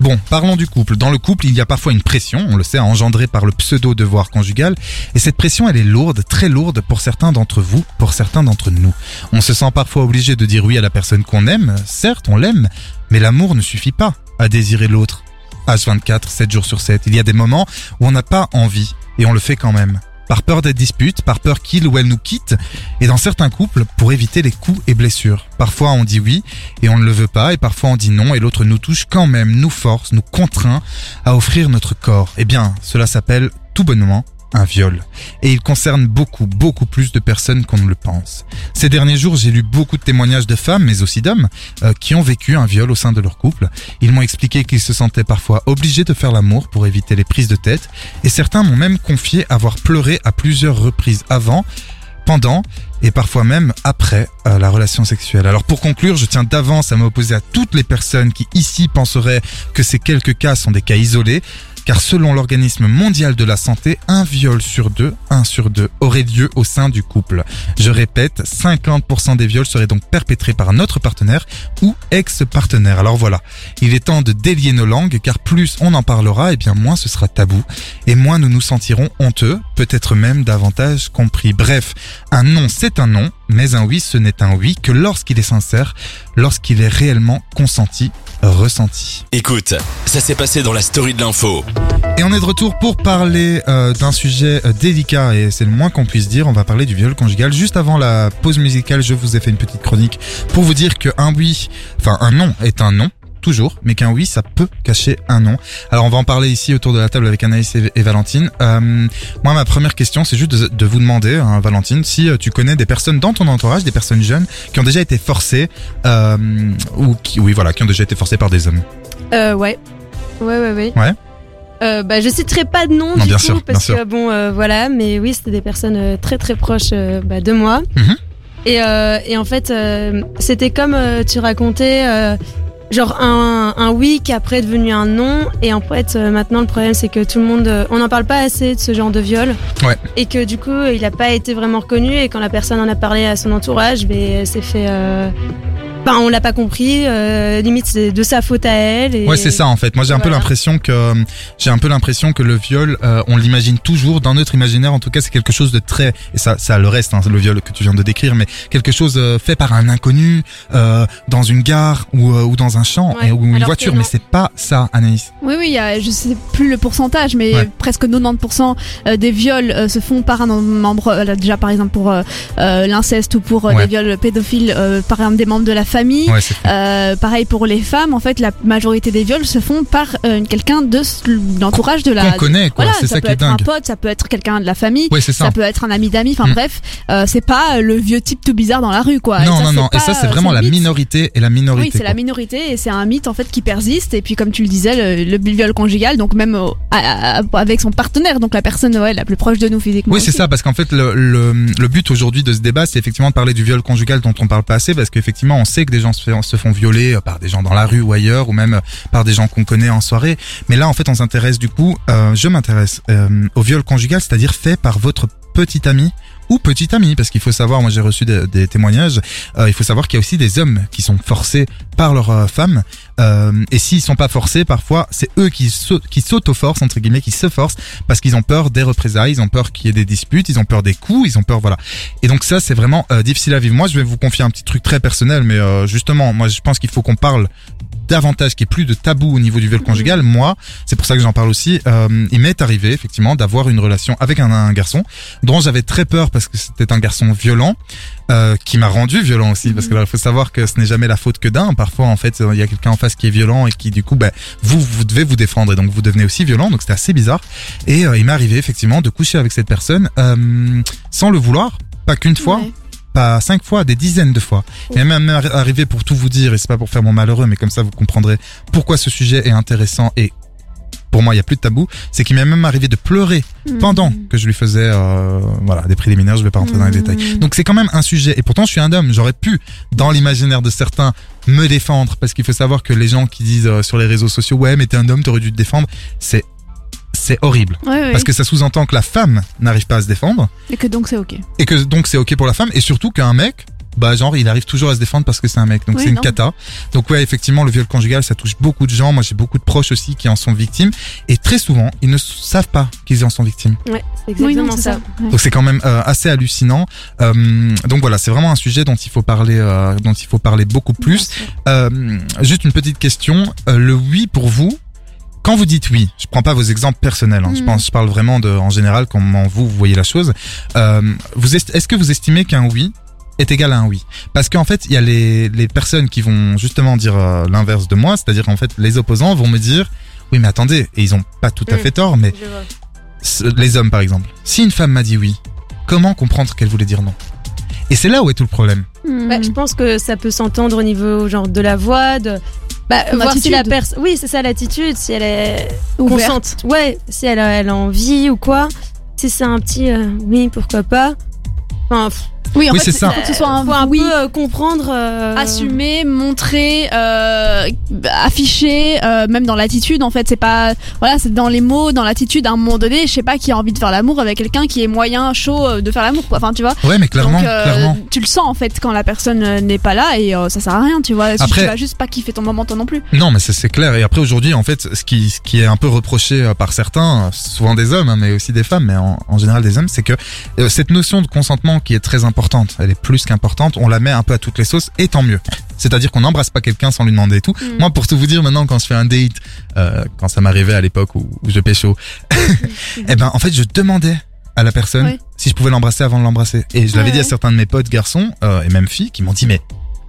Bon, parlons du couple. Dans le couple, il y a parfois une pression, on le sait, engendrée par le pseudo-devoir conjugal. Et cette pression, elle est lourde, très lourde pour certains d'entre vous, pour certains d'entre nous. On se sent parfois obligé de dire oui à la personne qu'on aime. Certes, on l'aime, mais l'amour ne suffit pas à désirer l'autre. H24, 7 jours sur 7. Il y a des moments où on n'a pas envie, et on le fait quand même. Par peur des disputes, par peur qu'il ou elle nous quitte, et dans certains couples, pour éviter les coups et blessures. Parfois on dit oui, et on ne le veut pas, et parfois on dit non, et l'autre nous touche quand même, nous force, nous contraint à offrir notre corps. Eh bien, cela s'appelle tout bonnement un viol. Et il concerne beaucoup, beaucoup plus de personnes qu'on ne le pense. Ces derniers jours, j'ai lu beaucoup de témoignages de femmes, mais aussi d'hommes, euh, qui ont vécu un viol au sein de leur couple. Ils m'ont expliqué qu'ils se sentaient parfois obligés de faire l'amour pour éviter les prises de tête, et certains m'ont même confié avoir pleuré à plusieurs reprises avant, pendant et parfois même après euh, la relation sexuelle. Alors pour conclure, je tiens d'avance à m'opposer à toutes les personnes qui ici penseraient que ces quelques cas sont des cas isolés, car selon l'organisme mondial de la santé, un viol sur deux, un sur deux, aurait lieu au sein du couple. Je répète, 50% des viols seraient donc perpétrés par notre partenaire ou ex-partenaire. Alors voilà, il est temps de délier nos langues, car plus on en parlera, et bien moins ce sera tabou, et moins nous nous sentirons honteux, peut-être même davantage compris. Bref, un non c'est un non, mais un oui ce n'est un oui que lorsqu'il est sincère, lorsqu'il est réellement consenti, ressenti. Écoute, ça s'est passé dans la story de l'info. Et on est de retour pour parler euh, d'un sujet euh, délicat et c'est le moins qu'on puisse dire. On va parler du viol conjugal. Juste avant la pause musicale, je vous ai fait une petite chronique pour vous dire qu'un oui, enfin un non est un non. Toujours, mais qu'un oui, ça peut cacher un non. Alors on va en parler ici autour de la table avec Anaïs et, et Valentine. Euh, moi, ma première question, c'est juste de, de vous demander, hein, Valentine, si euh, tu connais des personnes dans ton entourage, des personnes jeunes, qui ont déjà été forcées, euh, ou qui, oui, voilà, qui ont déjà été forcées par des hommes. Euh, ouais. Ouais, ouais, ouais. Ouais. Euh, bah, je citerai pas de nom Non, du bien coup sûr, parce bien que sûr. bon euh, voilà mais oui c'était des personnes euh, très très proches bah, de moi Mhm. et, et en fait c'était comme tu racontais genre un, un oui qui après est devenu un non. Et en fait euh, maintenant le problème c'est que tout le monde euh, on n'en parle pas assez de ce genre de viol. Ouais. et que du coup il a pas été vraiment reconnu. Et quand la personne en a parlé à son entourage ben elle s'est fait euh, Enfin, on l'a pas compris. euh, limite, c'est de sa faute à elle. Et... Ouais, c'est ça en fait. Moi, j'ai un peu l'impression que euh, j'ai un peu l'impression que le viol, euh, on l'imagine toujours dans notre imaginaire. En tout cas, c'est quelque chose de très et ça, ça le reste, hein, le viol que tu viens de décrire, mais quelque chose euh, fait par un inconnu euh, dans une gare ou, euh, ou dans un champ Ouais, et, ou une alors voiture. Mais c'est pas ça, Anaïs. Oui, oui, il y a, je sais plus le pourcentage, mais Ouais. presque 90% euh, des viols euh, se font par un membre, euh, déjà par exemple pour l'inceste ou pour euh, Ouais. des viols pédophiles euh, par un des membres de la famille. Ouais. Euh, pareil pour les femmes, en fait, la majorité des viols se font par euh, quelqu'un de l'entourage de la. Qu'on connaît, quoi. Voilà, C'est ça, ça peut qui est être un dingue. pote, ça peut être quelqu'un de la famille, Ouais, c'est ça. peut être un ami d'amis. Enfin Mm. bref, euh, c'est pas le vieux type tout bizarre dans la rue, quoi. Et non, ça, non, non. Et ça, c'est vraiment la mythe. minorité et la minorité. Oui, c'est la minorité et c'est un mythe en fait qui persiste. Et puis comme tu le disais, le, le viol conjugal, donc même avec son partenaire, donc la personne ouais, la plus proche de nous physiquement. Oui, c'est ça, parce qu'en fait, le, le, le but aujourd'hui de ce débat, c'est effectivement de parler du viol conjugal dont on parle pas assez, parce qu'effectivement, on sait que des gens se, font violer euh, par des gens dans la rue ou ailleurs, ou même euh, par des gens qu'on connaît en soirée. Mais là, en fait, on s'intéresse du coup, euh, je m'intéresse au viol conjugal, c'est-à-dire fait par votre petit ami ou petite amie, parce qu'il faut savoir, moi j'ai reçu des, témoignages, il faut savoir qu'il y a aussi des hommes qui sont forcés par leur femme, euh, et s'ils sont pas forcés, parfois c'est eux qui s'au- qui s'auto-forcent entre guillemets, qui se forcent parce qu'ils ont peur des représailles, ils ont peur qu'il y ait des disputes, ils ont peur des coups, ils ont peur voilà. Et donc ça c'est vraiment euh, difficile à vivre. Moi je vais vous confier un petit truc très personnel, mais euh, justement moi je pense qu'il faut qu'on parle davantage, qu'il n'y ait plus de tabou au niveau du viol conjugal. Moi, c'est pour ça que j'en parle aussi. Euh, il m'est arrivé effectivement d'avoir une relation avec un, un garçon dont j'avais très peur parce que c'était un garçon violent. Euh, qui m'a rendu violent aussi parce que là, il faut savoir que ce n'est jamais la faute que d'un parfois en fait il y a quelqu'un en face qui est violent et qui du coup ben vous vous devez vous défendre. Et donc vous devenez aussi violent. Donc c'était assez bizarre. Et euh, il m'est arrivé effectivement de coucher avec cette personne euh, sans le vouloir. Pas qu'une fois. Ouais. pas cinq fois, des dizaines de fois. Il m'est même arri- arrivé pour tout vous dire, et c'est pas pour faire mon malheureux, mais comme ça vous comprendrez pourquoi ce sujet est intéressant et pour moi il y a plus de tabou, c'est qu'il m'est même arrivé de pleurer Mm. pendant que je lui faisais euh, voilà des préliminaires, je vais pas rentrer dans les Mm. détails. Donc c'est quand même un sujet et pourtant je suis un homme, j'aurais pu dans l'imaginaire de certains me défendre parce qu'il faut savoir que les gens qui disent euh, sur les réseaux sociaux ouais mais t'es un homme, t'aurais dû te défendre, c'est c'est horrible Ouais, ouais. parce que ça sous-entend que la femme n'arrive pas à se défendre Et que donc c'est ok. et que donc c'est ok pour la femme et surtout qu'un mec bah genre il arrive toujours à se défendre parce que c'est un mec donc Oui, c'est une non. cata donc ouais effectivement le viol conjugal ça touche beaucoup de gens moi j'ai beaucoup de proches aussi qui en sont victimes et très souvent ils ne savent pas qu'ils en sont victimes Ouais, c'est Oui, non, exactement ça. ça. Ouais. donc c'est quand même euh, assez hallucinant Euh, donc voilà c'est vraiment un sujet dont il faut parler euh, dont il faut parler beaucoup plus euh, juste une petite question Euh, le oui pour vous quand vous dites oui, je prends pas vos exemples personnels, hein, je Mhm. pense, je parle vraiment de, en général, comment vous, vous voyez la chose. Euh, vous est- est-ce que vous estimez qu'un oui est égal à un oui Parce qu'en fait, il y a les, les personnes qui vont justement dire euh, l'inverse de moi, c'est-à-dire en fait, les opposants vont me dire, oui, mais attendez, et ils ont pas tout à fait tort, mais les hommes par exemple. Si une femme m'a dit oui, comment comprendre qu'elle voulait dire non? Et c'est là où est tout le problème. Mm. Bah, je pense que ça peut s'entendre au niveau genre de la voix, de bah, voir si la personne. Oui, c'est ça l'attitude, si elle est Ouverte. consciente. Ouais, si elle a, elle a envie ou quoi. Si c'est un petit euh, oui, pourquoi pas. Enfin, pff, Oui, en Oui, fait, c'est ça. faut que ce soit un, faut un oui. peu euh, comprendre. euh, assumer, montrer, euh, afficher, euh, même dans l'attitude. En fait, c'est pas voilà, c'est dans les mots, dans l'attitude. À un moment donné, je sais pas qui a envie de faire l'amour avec quelqu'un qui est moyen, chaud de faire l'amour. Quoi. Enfin, tu vois. Ouais, mais clairement, Donc, euh, clairement. tu le sens en fait quand la personne n'est pas là et euh, ça sert à rien, tu vois. Si Après- tu vas juste pas kiffer ton moment toi non plus. Non, mais c'est c'est clair. Et après aujourd'hui, en fait, ce qui, ce qui est un peu reproché par certains, souvent des hommes, hein, mais aussi des femmes, mais en, en général des hommes, c'est que euh, cette notion de consentement qui est très importante, elle est plus qu'importante, on la met un peu à toutes les sauces, et tant mieux. C'est-à-dire qu'on n'embrasse pas quelqu'un sans lui demander et tout. Mm. Moi, pour tout vous dire, maintenant, quand je fais un date, euh, quand ça m'arrivait à l'époque où, où je pécho, eh ben, en fait, je demandais à la personne Ouais. si je pouvais l'embrasser avant de l'embrasser. Et je l'avais Ouais, dit à certains de mes potes garçons euh, et même filles qui m'ont dit mais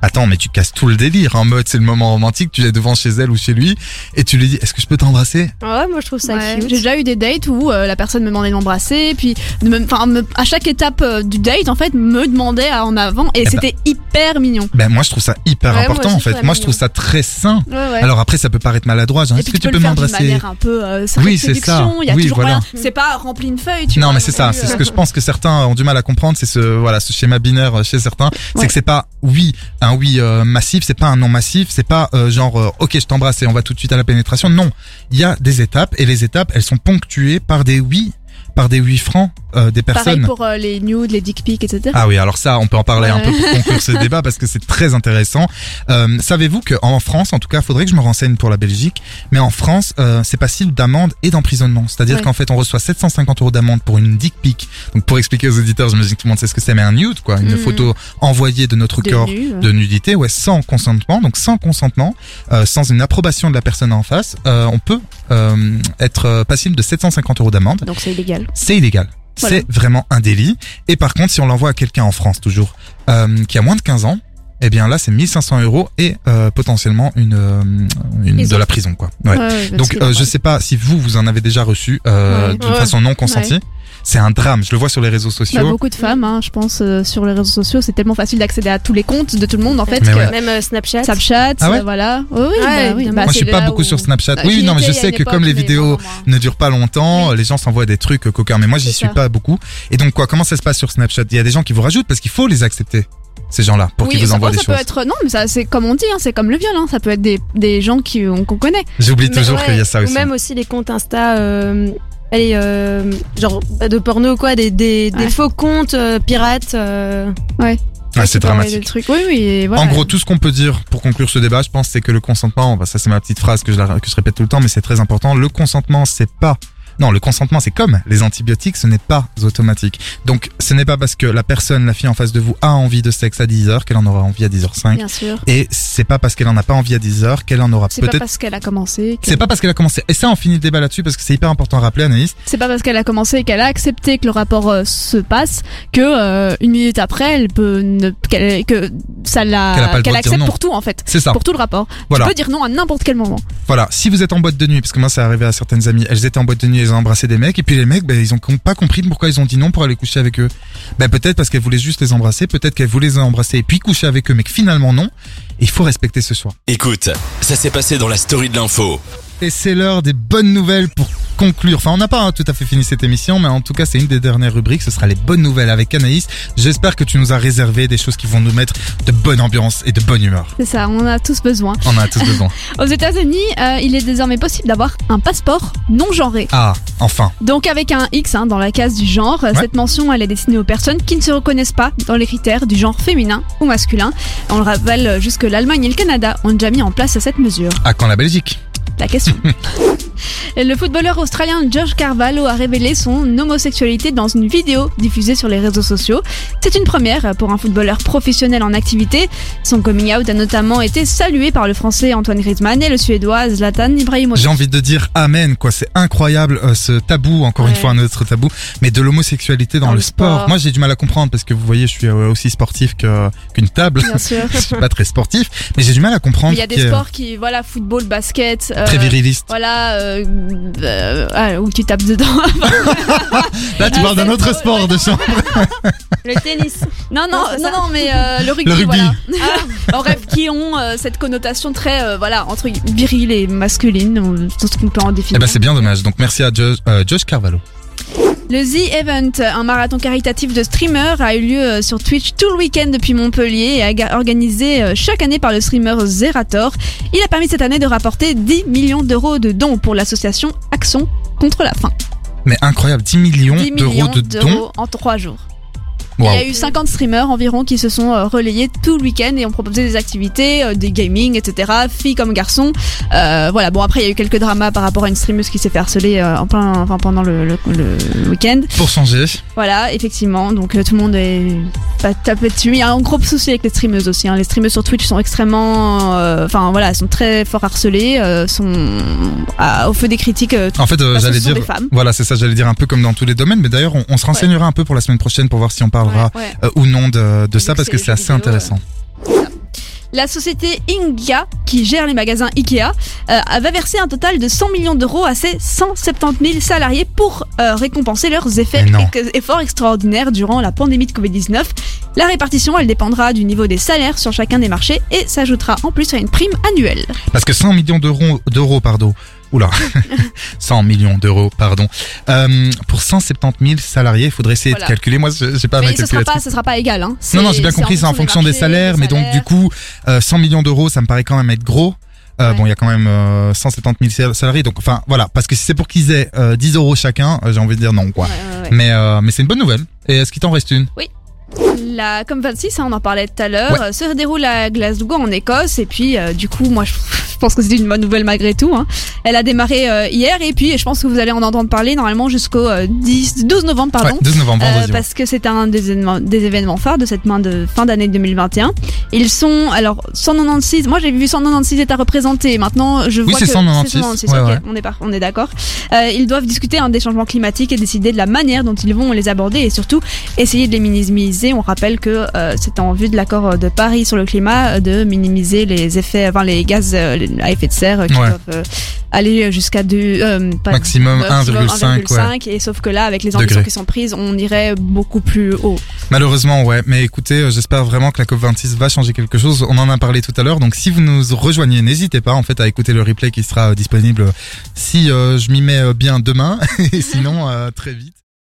Attends, mais tu casses tout le délire en mode c'est le moment romantique, tu es devant chez elle ou chez lui et tu lui dis est-ce que je peux t'embrasser? Ouais, moi je trouve ça Ouais. cute. J'ai déjà eu des dates où euh, la personne me demandait de m'embrasser, puis de me- enfin me- à chaque étape euh, du date en fait me demandait à- en avant et ben. c'était hyper hyper mignon. Ben moi je trouve ça hyper Ouais, important en fait. Moi je trouve ça très sain. Ouais, ouais. Alors après ça peut paraître maladroit. Est-ce que tu peux m'embrasser manière un peu euh, Oui, c'est ça. séduction, Il y a Oui, toujours voilà. C'est pas rempli une feuille. Tu Non vois, mais c'est ça, c'est ce euh, que je pense que certains ont du mal à comprendre, c'est ce voilà ce schéma binaire chez certains, c'est que c'est pas oui un oui euh, massif, c'est pas un non massif, c'est pas euh, genre euh, ok je t'embrasse et on va tout de suite à la pénétration. Non, il y a des étapes et les étapes elles sont ponctuées par des oui, par des oui francs euh, des Pareil personnes. pour euh, les nudes, les dick pics, etc. Ah oui, alors ça, on peut en parler un peu pour conclure ce débat parce que c'est très intéressant. Euh, Savez-vous qu'en France, en tout cas, faudrait que je me renseigne pour la Belgique, mais en France, euh, c'est passible d'amende et d'emprisonnement. C'est-à-dire Ouais. qu'en fait, on reçoit 750 euros d'amende pour une dick pic. Donc, pour expliquer aux auditeurs, j'imagine que tout le monde sait ce que c'est, mais un nude, quoi, une Mhm. photo envoyée de notre De corps nu, ouais. de nudité, ouais, sans consentement. Donc, sans consentement, euh, sans une approbation de la personne en face, euh, on peut euh, être passible de 750 euros d'amende Donc c'est illégal. c'est illégal. Voilà. C'est vraiment un délit. Et par contre, si on l'envoie à quelqu'un en France toujours, euh, qui a moins de 15 ans, eh bien là, c'est 1500 euros et euh, potentiellement une, euh, une de la prison, quoi. Ouais. Donc, euh, a je sais pas si vous, vous en avez déjà reçu euh, Ouais. d'une Ouais. façon non consentie. Ouais. C'est un drame. Je le vois sur les réseaux Bah, sociaux. beaucoup de femmes, hein, je pense, euh, sur les réseaux sociaux, c'est tellement facile d'accéder à tous les comptes de tout le monde en fait. Mais que ouais. Même euh, Snapchat. Snapchat, Ah ouais voilà. Oui, oui, Ouais, bah oui. Bah, Moi, je suis pas beaucoup où- sur Snapchat. Bah, oui, non, mais je sais que comme les vidéos moins. ne durent pas longtemps, les gens s'envoient des trucs coquins. Mais moi, j'y suis ça. pas beaucoup. Et donc, quoi, comment ça se passe sur Snapchat? Il y a des gens qui vous rajoutent parce qu'il faut les accepter, ces gens-là, pour oui, qu'ils vous ça, envoient ça des peut choses. être non mais ça c'est comme on dit hein, c'est comme le viol hein, ça peut être des, des gens qui qu'on connaît J'oublie toujours ouais, qu'il y a ça aussi. Ou même aussi les comptes Insta, euh, allez, euh, genre de porno quoi, des, des, faux comptes euh, pirates. euh. ouais Ah, c'est peut dramatique. des trucs. oui oui et voilà En gros, tout ce qu'on peut dire pour conclure ce débat, je pense, c'est que le consentement, ça c'est ma petite phrase que je, la- que je répète tout le temps, mais c'est très important. Le consentement, c'est pas non, le consentement, c'est comme les antibiotiques, ce n'est pas automatique. Donc, ce n'est pas parce que la personne, la fille en face de vous, a envie de sexe à 10h qu'elle en aura envie à 10h05. bien sûr Et c'est pas parce qu'elle en a pas envie à 10h qu'elle en aura c'est pas peut-être. parce qu'elle a commencé que- C'est pas parce qu'elle a commencé. Et ça, on finit le débat là-dessus parce que c'est hyper important à rappeler, Anaïs. c'est pas parce qu'elle a commencé et qu'elle a accepté que le rapport euh, se passe que euh, une minute après elle peut ne, qu'elle- que ça la Qu'elle accepte pour tout en fait C'est ça. pour tout le rapport Voilà. tu peux dire non à n'importe quel moment Voilà, si vous êtes en boîte de nuit, parce que moi ça arrivé à certaines amies, elles étaient en boîte de nuit, elles ont embrassé des mecs, et puis les mecs, ben, ils ont pas compris pourquoi ils ont dit non pour aller coucher avec eux. Ben, peut-être parce qu'elles voulaient juste les embrasser, peut-être qu'elles voulaient les embrasser et puis coucher avec eux, mais que finalement non. Il faut respecter ce choix. Écoute, ça s'est passé dans la story de l'info. Et c'est l'heure des bonnes nouvelles pour conclure. Enfin, on n'a pas hein, tout à fait fini cette émission, mais en tout cas, c'est une des dernières rubriques. Ce sera les bonnes nouvelles avec Anaïs. J'espère que tu nous as réservé des choses qui vont nous mettre de bonne ambiance et de bonne humeur. c'est ça on en a tous besoin On en a tous besoin. aux États-Unis euh, il est désormais possible d'avoir un passeport non genré Ah, enfin. Donc avec un X hein, dans la case du genre, Ouais. cette mention elle est destinée aux personnes qui ne se reconnaissent pas dans les critères du genre féminin ou masculin. On le rappelle jusque l'Allemagne et le Canada ont déjà mis en place cette mesure. À quand la Belgique La question. Le footballeur australien Josh Carvalho a révélé son homosexualité dans une vidéo diffusée sur les réseaux sociaux. C'est une première pour un footballeur professionnel en activité. Son coming out a notamment été salué par le français Antoine Griezmann et le suédois Zlatan Ibrahimovic. J'ai envie de dire amen, quoi. C'est incroyable euh, ce tabou, encore une fois un autre tabou, mais de l'homosexualité dans, Dans le, sport. sport. Moi, j'ai du mal à comprendre parce que vous voyez, je suis euh, aussi sportif qu'une table. Bien sûr. je suis pas très sportif, mais j'ai du mal à comprendre. Il y a des sports qui, voilà, football, basket. euh, Très viriliste. Voilà, euh, euh, ah, où tu tapes dedans. Là, tu parles d'un autre sport de chambre. Le tennis. non, non, Non, non, mais euh, le rugby, Le rugby. voilà. Ah, en bref, qui ont euh, cette connotation très, euh, voilà, entre virile et masculine, ou tout ce qu'on peut en Eh définir. ben, c'est bien dommage. Donc, merci à Josh, euh, Josh Carvalho. Le The Event, un marathon caritatif de streamers, a eu lieu euh, sur Twitch tout le week-end depuis Montpellier et a organisé euh, chaque année par le streamer Zerator. Il a permis cette année de rapporter 10 millions d'euros de dons pour l'association Action contre la faim. Mais incroyable, 10 millions 10 d'euros de dons. en 3 jours. Il y a eu 50 streamers environ qui se sont euh, relayés tout le week-end et ont proposé des activités, euh, des gaming, etc. Filles comme garçons. Euh, voilà. Bon après il y a eu quelques dramas par rapport à une streameuse qui s'est fait harceler euh, en plein, enfin, pendant le, le, le week-end. Pour changer. Voilà, effectivement. Donc euh, tout le monde est pas tapé dessus. Il y a un gros souci avec les streameuses aussi. Hein. Les streameuses sur Twitch sont extrêmement, euh, enfin voilà, elles sont très fort harcelées, euh, sont à- au feu des critiques. euh, En fait, euh, j'allais dire, voilà, c'est ça, j'allais dire un peu comme dans tous les domaines, mais d'ailleurs, on, on se renseignera un peu pour la semaine prochaine pour voir si on parlera Ouais, ouais. euh, ou non de, de ça parce que c'est assez vidéo, intéressant. La société Ingia, qui gère les magasins Ikea, euh, va verser un total de 100 millions d'euros à ses 170 000 salariés pour euh, récompenser leurs effets, efforts extraordinaires durant la pandémie de Covid-19. La répartition, elle dépendra du niveau des salaires sur chacun des marchés et s'ajoutera en plus à une prime annuelle. Parce que 100 millions d'euros, d'euros, pardon. Oula, 100 millions d'euros, pardon. Euh, pour 170 000 salariés, il faudrait essayer Voilà. de calculer. Moi, j'ai pas ma Mais ce sera pas, ce sera pas égal. Hein. Non, non, j'ai bien compris, c'est en fonction des marchés, salaires, mais donc du coup, euh, 100 millions d'euros, ça me paraît quand même être gros. Euh, Bon, il y a quand même euh, 170 000 salariés, donc enfin voilà, parce que si c'est pour qu'ils aient euh, 10 euros chacun, euh, j'ai envie de dire non quoi. ouais. Mais euh, mais c'est une bonne nouvelle. Et est-ce qu'il t'en reste une? Oui. La COP26, hein, on en parlait tout à l'heure, euh, se déroule à Glasgow en Écosse et puis euh, du coup moi je pense que c'est une bonne nouvelle malgré tout. Hein. Elle a démarré euh, hier et puis je pense que vous allez en entendre parler normalement jusqu'au euh, 10, 12 novembre pardon. Ouais, 12 novembre, ouais. parce que c'est un des événements, des événements phares de cette main de fin d'année 2021. Ils sont alors 196. Moi j'ai vu 196 États représentés. Maintenant je Oui, vois c'est que 196, ok, ouais, ouais. on est par- on est d'accord. Euh, ils doivent discuter hein, des changements climatiques et décider de la manière dont ils vont les aborder et surtout essayer de les minimiser. On rappelle que euh, c'est en vue de l'accord de Paris sur le climat euh, de minimiser les effets, enfin les gaz euh, à effet de serre qui Ouais. doivent euh, aller jusqu'à deux euh, pas- Maximum euh, 1,5, 1,5, et sauf que là avec les ambitions qui sont prises, on irait beaucoup plus haut. Malheureusement, ouais. Mais écoutez, euh, j'espère vraiment que la COP26 va changer quelque chose. On en a parlé tout à l'heure. Donc, si vous nous rejoignez, n'hésitez pas, en fait, à écouter le replay qui sera disponible si euh, je m'y mets bien demain. Et sinon, euh, très vite.